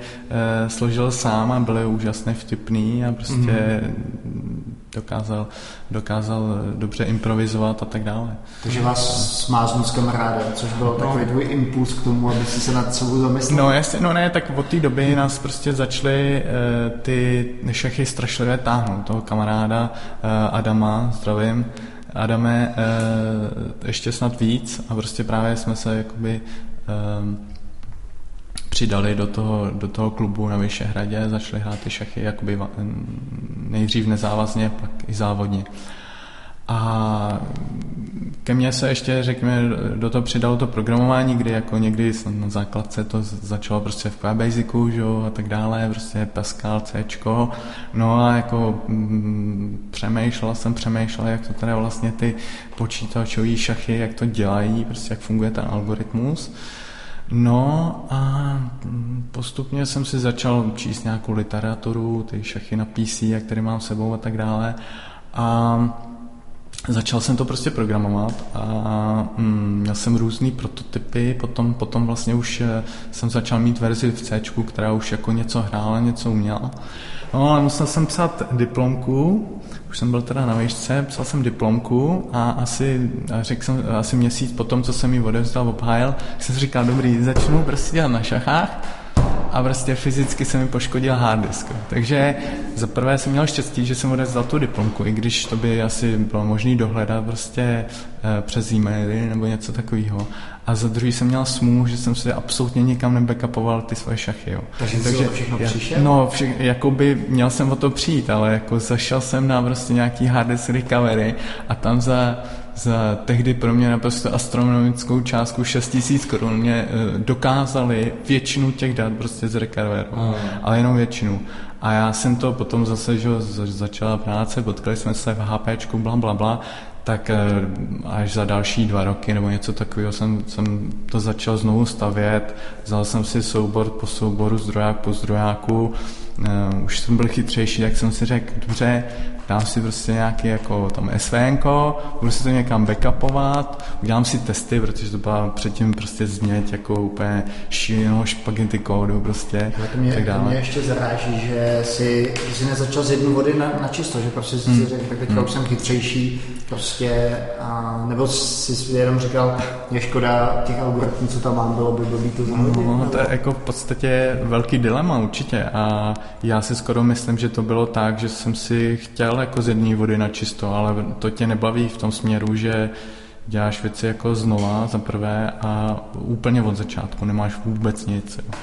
složil sám a byly úžasně vtipný a prostě mm dokázal, dokázal dobře improvizovat a tak dále. Takže vás smáznul s kamarádem, což byl no. takový tvůj impuls k tomu, aby si se nad sebou zamyslel? No jasně, no ne, tak od té doby nás prostě začaly uh, ty šachy strašlivě táhnout. Toho kamaráda uh, Adama, zdravím, Adame, uh, ještě snad víc a prostě právě jsme se jakoby přidali do toho, do toho klubu na Vyšehradě, začali hrát ty šachy jakoby nejdřív nezávazně, pak i závodně. A ke mně se ještě, řekněme, do toho přidalo to programování, kdy jako někdy na základce to začalo prostě v Basicu, že a tak dále, prostě Pascal, C, no a jako mm, přemýšlel jsem, přemýšlel, jak to teda vlastně ty počítačové šachy, jak to dělají, prostě jak funguje ten algoritmus. No a postupně jsem si začal číst nějakou literaturu, ty šachy na PC, tady mám sebou a tak dále. A začal jsem to prostě programovat a mm, měl jsem různé prototypy, potom, potom vlastně už eh, jsem začal mít verzi v C, která už jako něco hrála, něco uměla. No ale musel jsem psát diplomku, už jsem byl teda na výšce, psal jsem diplomku a asi, a řekl jsem, asi měsíc potom, co jsem ji odevzdal, obhájil, jsem si říkal, dobrý, začnu prostě dělat na šachách a prostě fyzicky se mi poškodil hard disk. Takže za prvé jsem měl štěstí, že jsem odevzdal tu diplomku, i když to by asi bylo možné dohledat prostě eh, přes e-maily nebo něco takového. A za druhý jsem měl smůlu, že jsem si absolutně nikam nebackupoval ty svoje šachy. Jo. Takže, Takže všechno já, přišel? No, vše, jakoby měl jsem o to přijít, ale jako zašel jsem na prostě nějaký hard disk recovery a tam za za tehdy pro mě naprosto astronomickou částku 6 tisíc korun mě eh, dokázali většinu těch dat prostě zrekarvovat, mm. ale jenom většinu. A já jsem to potom zase, že začala práce, potkali jsme se v HPčku, bla, bla, bla, tak eh, až za další dva roky nebo něco takového jsem, jsem to začal znovu stavět. Vzal jsem si soubor po souboru, zdroják po zdrojáku. Uh, už jsem byl chytřejší, tak jsem si řekl, dobře, dám si prostě nějaký jako tam SVNko, budu si to někam backupovat, udělám si testy, protože to byla předtím prostě změť jako úplně šíleného špagety kódu prostě. to mě, tak dále. To mě ještě zaráží, že si, že si nezačal z jedné vody na, na čisto, že prostě si hmm. řekl, tak teďka hmm. už jsem chytřejší, prostě, a, nebo si jenom říkal, je škoda těch algoritmů, co tam mám, bylo by blbý to zahodit. No, to je jako v podstatě velký dilema určitě a já si skoro myslím, že to bylo tak, že jsem si chtěl jako z jedné vody na čisto, ale to tě nebaví v tom směru, že děláš věci jako znova za prvé a úplně od začátku, nemáš vůbec nic. Jo.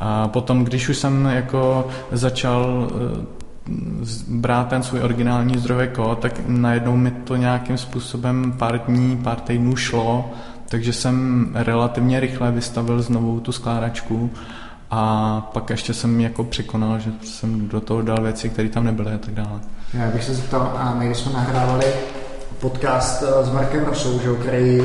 A potom, když už jsem jako začal eh, brát ten svůj originální zdrojový kód, tak najednou mi to nějakým způsobem pár dní, pár týdnů šlo, takže jsem relativně rychle vystavil znovu tu skládačku a pak ještě jsem jako překonal, že jsem do toho dal věci, které tam nebyly a tak dále. Já bych se zeptal, a my jsme nahrávali podcast eh, s Markem Rosou, že, který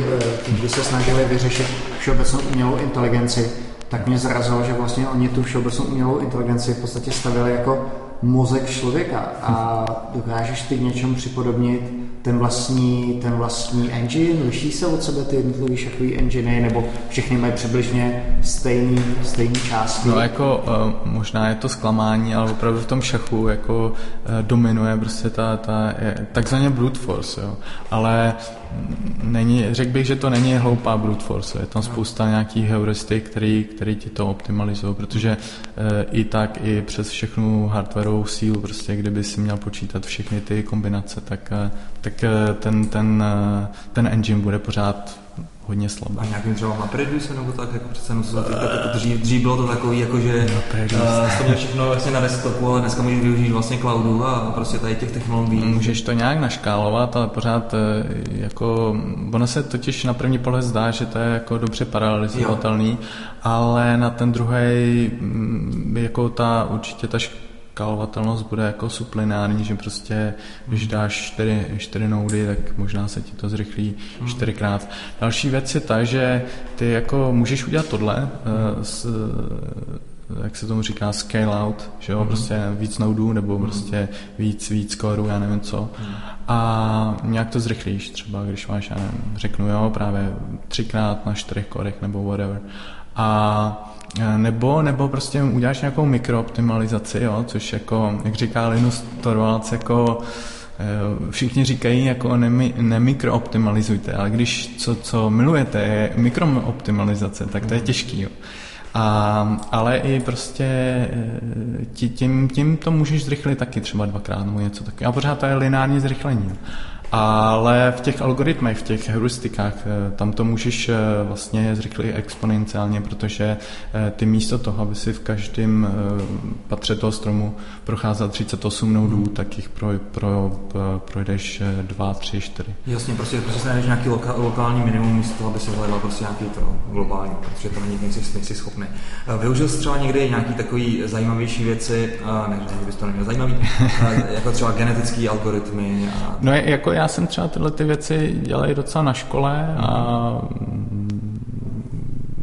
když se snažili vyřešit všeobecnou umělou inteligenci, tak mě zarazilo, že vlastně oni tu všeobecnou umělou inteligenci v podstatě stavili jako mozek člověka a dokážeš ty k něčemu připodobnit ten vlastní, ten vlastní engine, liší se od sebe ty jednotlivé šachové engine, nebo všechny mají přibližně stejný, stejný části? No jako uh, možná je to zklamání, ale opravdu v tom šachu jako uh, dominuje prostě ta, ta takzvaně brute force, jo. ale není, řekl bych, že to není hloupá brute force, je tam spousta nějakých heuristik, který, který ti to optimalizují, protože e, i tak, i přes všechnu hardwareovou sílu, prostě kdyby si měl počítat všechny ty kombinace, tak, e, tak e, ten, ten, ten engine bude pořád hodně slabý. A nějakým třeba na se nebo tak, jako přece uh, dřív, dřív, bylo to takový, jako že uh, to měl všechno vlastně na desktopu, ale dneska můžeš využít vlastně cloudu a prostě tady těch technologií. Můžeš to nějak naškálovat, ale pořád eh, jako, ono se totiž na první pohled zdá, že to je jako dobře paralelizovatelný, ale na ten druhý mm, jako ta určitě ta skalovatelnost bude jako suplinární, že prostě, když dáš čtyři, čtyři noudy, tak možná se ti to zrychlí hmm. čtyřikrát. Další věc je ta, že ty jako můžeš udělat tohle, uh, s, jak se tomu říká, scale out, že jo, mm-hmm. prostě víc noudů nebo mm-hmm. prostě víc, víc korů, já nevím co. Mm-hmm. A nějak to zrychlíš, třeba když máš, já nevím, řeknu jo, právě třikrát na čtyřech korech nebo whatever. A Eh, nebo, nebo prostě uděláš nějakou mikrooptimalizaci, jo, což jako, jak říká Linus Torvalds, jako eh, všichni říkají, jako nemi, nemikrooptimalizujte, ale když co, co milujete je mikrooptimalizace, tak to je těžký. Jo. A, ale i prostě eh, tím, tím to můžeš zrychlit taky třeba dvakrát nebo něco takového. A pořád to je lineární zrychlení. Ale v těch algoritmech, v těch heuristikách, eh, tam to můžeš eh, vlastně zrychlit exponenciálně, protože eh, ty místo toho, aby si v každém patře toho stromu procházel 38 nodů, hmm. tak jich pro, pro, projdeš 2, 3, 4. Jasně, prostě, prostě se najdeš nějaký loka, lokální minimum místo aby se hledal prostě nějaký to globální, protože to není, nejsi, nejsi schopný. Využil jsi třeba někdy nějaký takový zajímavější věci, ne, že bys to neměl zajímavý, jako třeba genetické algoritmy? A... No jako já já jsem třeba tyhle ty věci dělal docela na škole a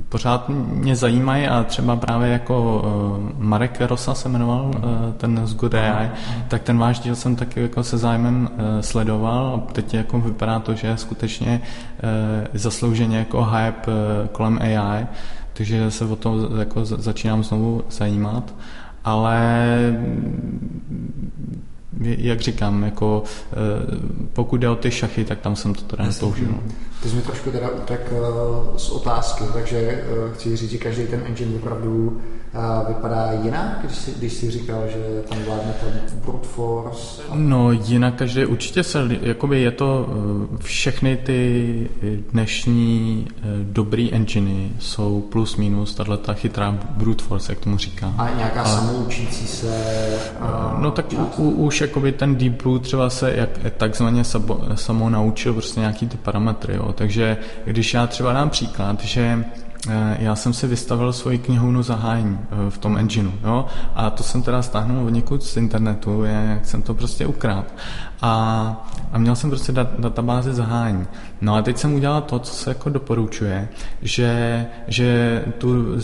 pořád mě zajímají a třeba právě jako uh, Marek Rosa se jmenoval, uh, ten z Good AI, tak ten váš díl jsem taky jako se zájmem uh, sledoval a teď jako vypadá to, že je skutečně zaslouženě jako hype kolem AI, takže se o to jako začínám znovu zajímat. Ale jak říkám, jako, eh, pokud jde o ty šachy, tak tam jsem to teda nepoužil. Ty jsi mi trošku teda utek z otázky, takže chci říct, že každý ten engine opravdu vypadá jinak, když jsi, když jsi říkal, že tam vládne ten brute force? No jinak každý určitě se, jakoby je to, eh, všechny ty dnešní eh, dobrý enginy jsou plus minus tahle ta chytrá brute force, jak tomu říká. A nějaká Ale, samoučící se uh, No tak u, už jakoby ten deep blue třeba se jak takzvaně sabo, samo naučil prostě nějaký ty parametry, jo. takže když já třeba dám příklad, že Eh, já jsem si vystavil svoji knihovnu zahájení eh, v tom engineu, jo? a to jsem teda stáhnul od někud z internetu, jak jsem to prostě ukrát. A, a měl jsem prostě dat, databázi zahájení. No a teď jsem udělal to, co se jako doporučuje, že, že tu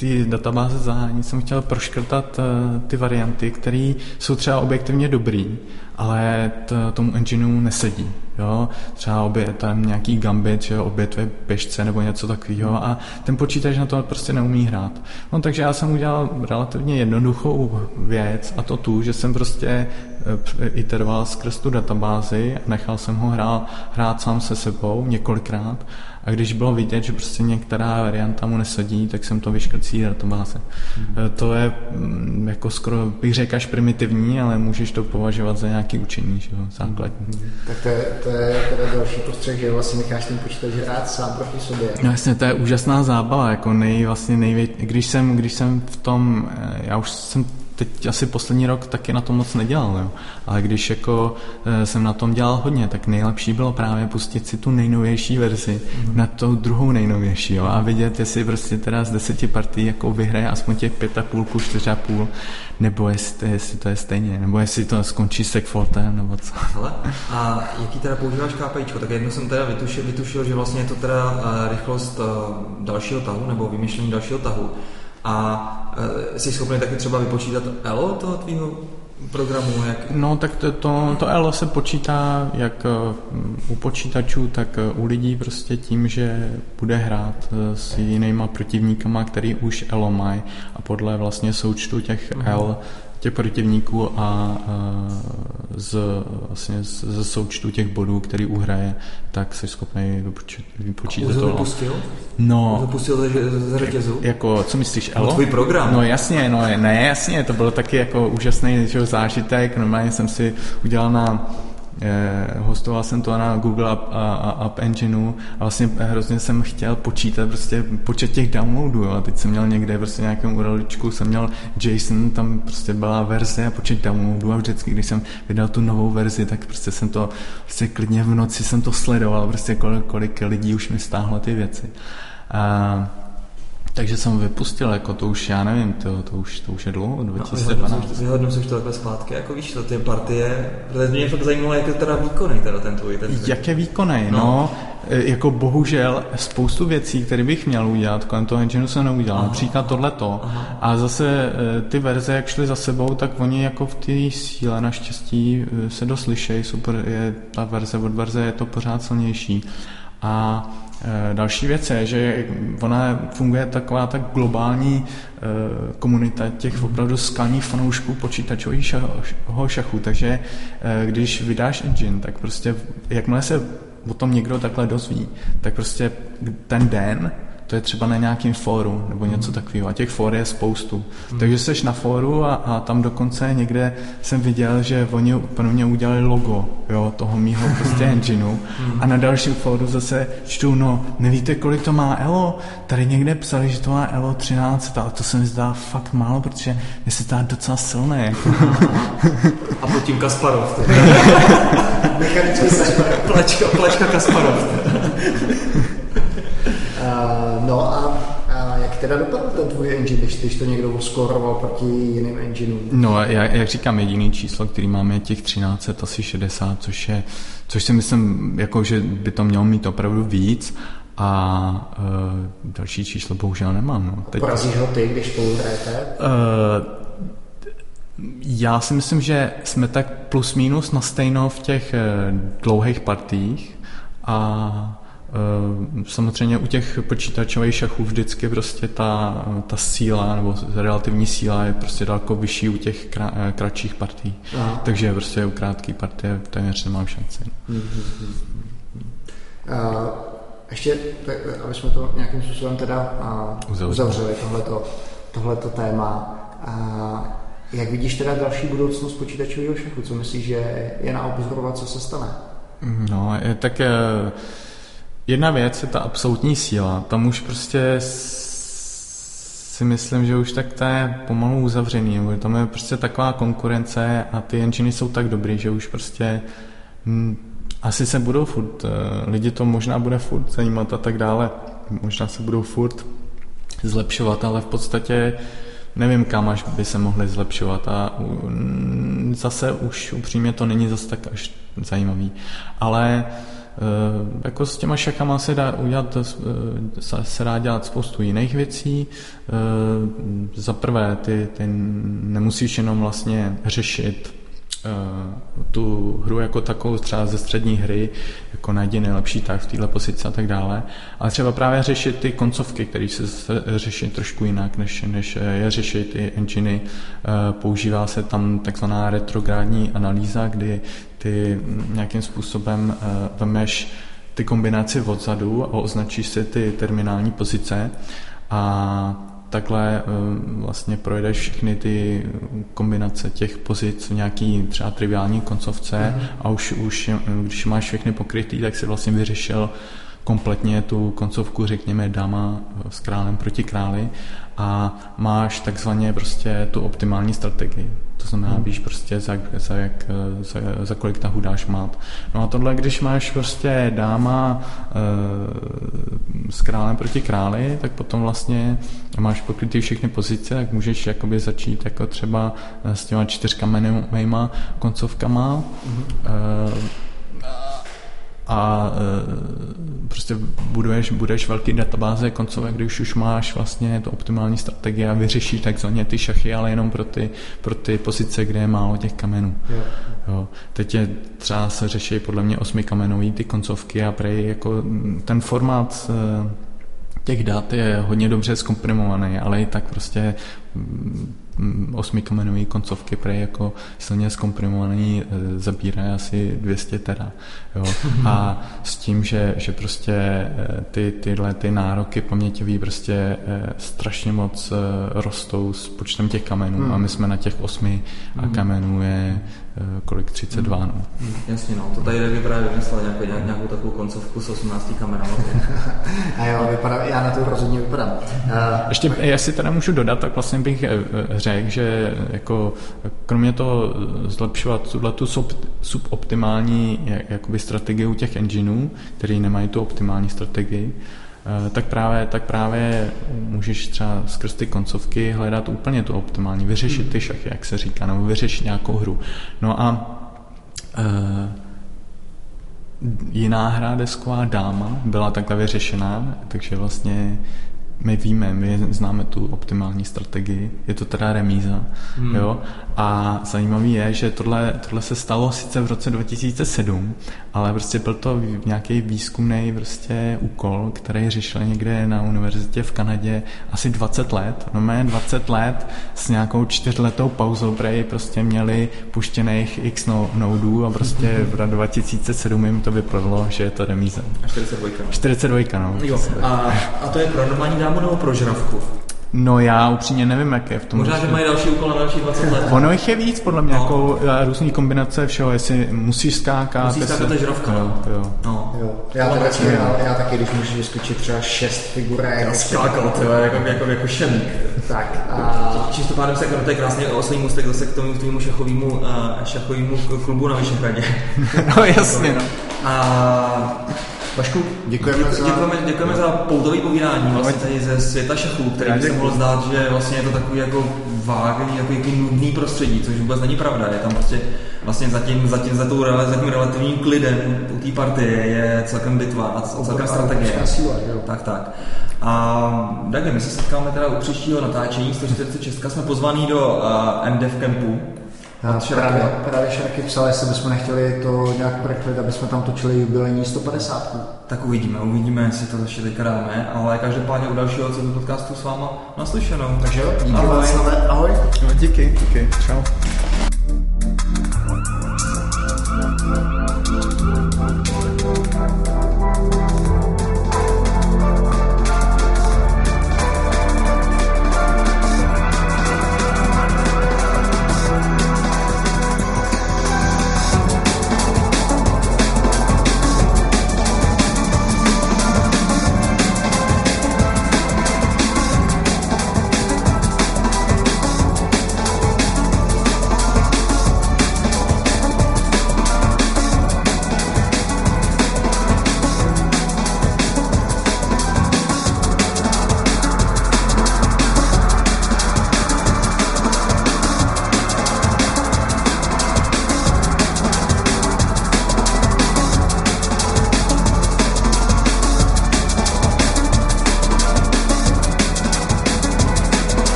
ty databáze zahájení jsem chtěl proškrtat uh, ty varianty, které jsou třeba objektivně dobrý, ale t, tomu engineu nesedí. Jo? Třeba obě, tam nějaký gambit, že obětve běžce nebo něco takového a ten počítač na to prostě neumí hrát. No takže já jsem udělal relativně jednoduchou věc a to tu, že jsem prostě eh, iteroval skrz tu databázi a nechal jsem ho hrát, hrát sám se sebou několikrát a když bylo vidět, že prostě některá varianta mu nesadí, tak jsem to vyškrtl z databáze. Mm. To je mm, jako skoro, bych řekl, až primitivní, ale můžeš to považovat za nějaký učení, že jo, základní. Mm. Tak to je, to je teda další postřeh, že vlastně necháš ten počítač hrát sám proti sobě. No jasně, to je úžasná zábava, jako nej, vlastně nejvě, když jsem, když jsem v tom, eh, já už jsem teď asi poslední rok taky na tom moc nedělal, jo. ale když jako e, jsem na tom dělal hodně, tak nejlepší bylo právě pustit si tu nejnovější verzi mm. na tu druhou nejnovější jo, a vidět, jestli prostě teda z deseti partí jako vyhraje aspoň těch pět a půlku, čtyř a půl, nebo jestli, jestli to je stejně, nebo jestli to skončí s Segfortem, nebo co. Hele, a jaký teda používáš KPIčko? Tak jedno jsem teda vytušil, vytušil že vlastně je to teda uh, rychlost uh, dalšího tahu, nebo vymýšlení dalšího tahu. A e, jsi schopný taky třeba vypočítat ELO toho tvýho programu? Jak... No tak to, to, to ELO se počítá jak e, u počítačů, tak e, u lidí prostě tím, že bude hrát s jinýma protivníkama, který už ELO mají a podle vlastně součtu těch mm-hmm. L těch protivníků a z, vlastně ze součtu těch bodů, který uhraje, tak jsi schopný vypočítat, to. vypustil? No. Vypustil z řetězu? Jako, co myslíš, Elo? No, tvůj program. No jasně, no ne, jasně, to bylo taky jako úžasný že, zážitek, normálně jsem si udělal na hostoval jsem to na Google App, a, a, App Engineu a vlastně hrozně jsem chtěl počítat prostě počet těch downloadů, jo. a teď jsem měl někde prostě nějakém uraličku, jsem měl JSON, tam prostě byla verze a počet downloadů a vždycky, když jsem vydal tu novou verzi, tak prostě jsem to, prostě klidně v noci jsem to sledoval, prostě kolik, kolik lidí už mi stáhlo ty věci. A, takže jsem vypustil, jako to už, já nevím, to, to, už, to už je dlouho, 2012. No, vyhodnocuješ to takhle zpátky, jako víš, to ty partie, protože mě fakt zajímalo, jak je teda výkonný teda ten tvůj. Ten jak je výkonný, no. no. jako bohužel spoustu věcí, které bych měl udělat, kolem toho engineu jsem neudělal, Aha. například tohleto. Aha. A zase e, ty verze, jak šly za sebou, tak oni jako v té síle naštěstí e, se doslyšejí, super je ta verze od verze, je to pořád silnější. A Eh, další věc je, že ona funguje taková tak globální eh, komunita těch opravdu skalních fanoušků počítačového šachu, takže eh, když vydáš engine, tak prostě jakmile se o tom někdo takhle dozví, tak prostě ten den to je třeba na nějakém fóru nebo něco takového. A těch fór je spoustu. Hmm. Takže jsi na fóru a, a tam dokonce někde jsem viděl, že oni pro mě udělali logo jo, toho mýho prostě engineu. Hmm. A na dalším fóru zase čtu, no nevíte, kolik to má ELO? Tady někde psali, že to má ELO 13, ale to se mi zdá fakt málo, protože mi se zdá docela silné. Jako. a pod tím Kasparov. Mechanický Kasparov. Plečka, plečka Kasparov. Uh, no a, a jak teda dopadl ten tvůj engine, když, když to někdo skoroval proti jiným engineům? No, jak, jak říkám, jediný číslo, který máme je těch 13, asi 60, což je, což si myslím, jako, že by to mělo mít opravdu víc, a uh, další číslo bohužel nemám. No. Teď... Porazíš ho ty, když spolu hrajete? Uh, já si myslím, že jsme tak plus minus na stejno v těch uh, dlouhých partích a Eh, samozřejmě u těch počítačových šachů vždycky prostě ta, ta síla nebo relativní síla je prostě daleko vyšší u těch krá, eh, kratších partí. Aha. Takže prostě u krátké partie téměř nemám šanci. Uh, ještě, aby jsme to nějakým způsobem teda uzavřeli, uzavřeli tohleto, tohleto téma. A jak vidíš teda další budoucnost počítačového šachu? Co myslíš, že je na obzorovat, co se stane? No, tak eh, jedna věc je ta absolutní síla. Tam už prostě si myslím, že už tak to je pomalu uzavřený. Tam je prostě taková konkurence a ty enginy jsou tak dobrý, že už prostě hm, asi se budou furt, eh, lidi to možná bude furt zajímat a tak dále, možná se budou furt zlepšovat, ale v podstatě nevím, kam až by se mohli zlepšovat a zase už upřímně to není zase tak až zajímavý. Ale jako s těma šakama se dá udělat, eh, se dá dělat spoustu jiných věcí. Za prvé, ty, ty nemusíš jenom vlastně řešit Eh, tu hru jako takovou třeba ze střední hry, jako najdi nejlepší tak v téhle pozici a tak dále, ale třeba právě řešit ty koncovky, které se řeší trošku jinak, než, než je řešit ty enginy. Eh, používá se tam takzvaná retrográdní analýza, kdy ty nějakým způsobem eh, vemeš ty kombinaci odzadu a označíš si ty terminální pozice a takhle eh, vlastně projedeš všechny ty kombinace těch pozic v nějaký třeba triviální koncovce mm-hmm. a už, už když máš všechny pokrytý, tak si vlastně vyřešil kompletně tu koncovku, řekněme, dáma s králem proti králi a máš takzvaně prostě tu optimální strategii. To znamená, hmm. víš prostě za, za, jak, za, za kolik tahu dáš mát. No a tohle, když máš prostě dáma e, s králem proti králi, tak potom vlastně máš pokrytý všechny pozice, tak můžeš jakoby začít jako třeba s těma čtyřkamenovými koncovkama. Hmm. E, a e, prostě buduješ, budeš velký databáze koncovek, když už máš vlastně to optimální strategie a vyřešíš takzvaně ty šachy, ale jenom pro ty, pro ty pozice, kde je málo těch kamenů. Jo. Jo. Teď je třeba se řeší podle mě osmi kamenový ty koncovky a prej jako ten formát e, těch dat je hodně dobře zkomprimovaný, ale i tak prostě osmikamenové koncovky prej jako silně zkomprimovaný e, zabírají asi 200 tera. Jo. A s tím, že, že prostě e, ty, tyhle ty nároky paměťový prostě e, strašně moc rostou s počtem těch kamenů hmm. a my jsme na těch osmi a hmm. kamenů je kolik 32, hmm. no. Hmm, jasně, no, to tady vypadá vymyslel nějakou, nějak, nějakou takovou koncovku s 18 kamerama. a jo, vypadá, já na to rozhodně vypadám. Uh, Ještě, jestli teda můžu dodat, tak vlastně bych řekl, že jako kromě toho zlepšovat tuhle tu sub, suboptimální jakoby strategii u těch engineů, který nemají tu optimální strategii, eh, tak právě, tak právě můžeš třeba skrz ty koncovky hledat úplně tu optimální, vyřešit ty šachy, jak se říká, nebo vyřešit nějakou hru. No a e, jiná hra desková dáma byla takhle vyřešená, takže vlastně my víme, my známe tu optimální strategii, je to teda remíza, hmm. jo, a zajímavý je, že tohle, tohle se stalo sice v roce 2007, ale prostě byl to nějaký výzkumný prostě úkol, který řešil někde na univerzitě v Kanadě asi 20 let, no mé 20 let s nějakou čtyřletou pauzou, protože prostě měli puštěných x no, nodů a prostě v roce 2007 jim to vypadlo, že je to remíza. A 42. 42, no. Jo, a, a to je pro normální dámu nebo pro žravku? No já upřímně nevím, jak je v tom. Možná, že mají další úkol na další 20 let. Ono jich je víc, podle mě, no. jako eh, různý kombinace všeho, jestli musíš skákat. Musíš skákat, to je žrovka. Jo, jo. No. jo. Já, teda, já, já, taky, když můžu vyskočit třeba šest figurek. Já skákat, jo, jako, jako, jako šemík. Tak. A... Čísto pádem se to je krásně oslý můstek zase k tomu, tomu šachovému, uh, šachovému klubu na Vyšehradě. no jasně, no. A Vašku, děkujeme, děkujeme, za... děkujeme, děkujeme za poudový povídání vlastně tady ze světa šachů, který by se mohl zdát, že vlastně je to takový jako vágní, jako jaký nudný prostředí, což vůbec není pravda. Je tam prostě vlastně zatím, zatím za, tou, za tím relativním klidem u té partie je celkem bitva a celkem strategie. Síla, tak, tak. A Dagi, my se setkáme teda u příštího natáčení 146. Jsme pozvaní do uh, MDF Campu, Právě, právě Šarky psal, jestli bychom nechtěli to nějak preklit, aby jsme tam točili jubilejní 150. Tak uvidíme, uvidíme, jestli to ještě teďka dáme, ale každopádně u dalšího CB podcastu s váma naslyšenou. Takže jo, díky ahoj. ahoj. No, díky, díky, čau.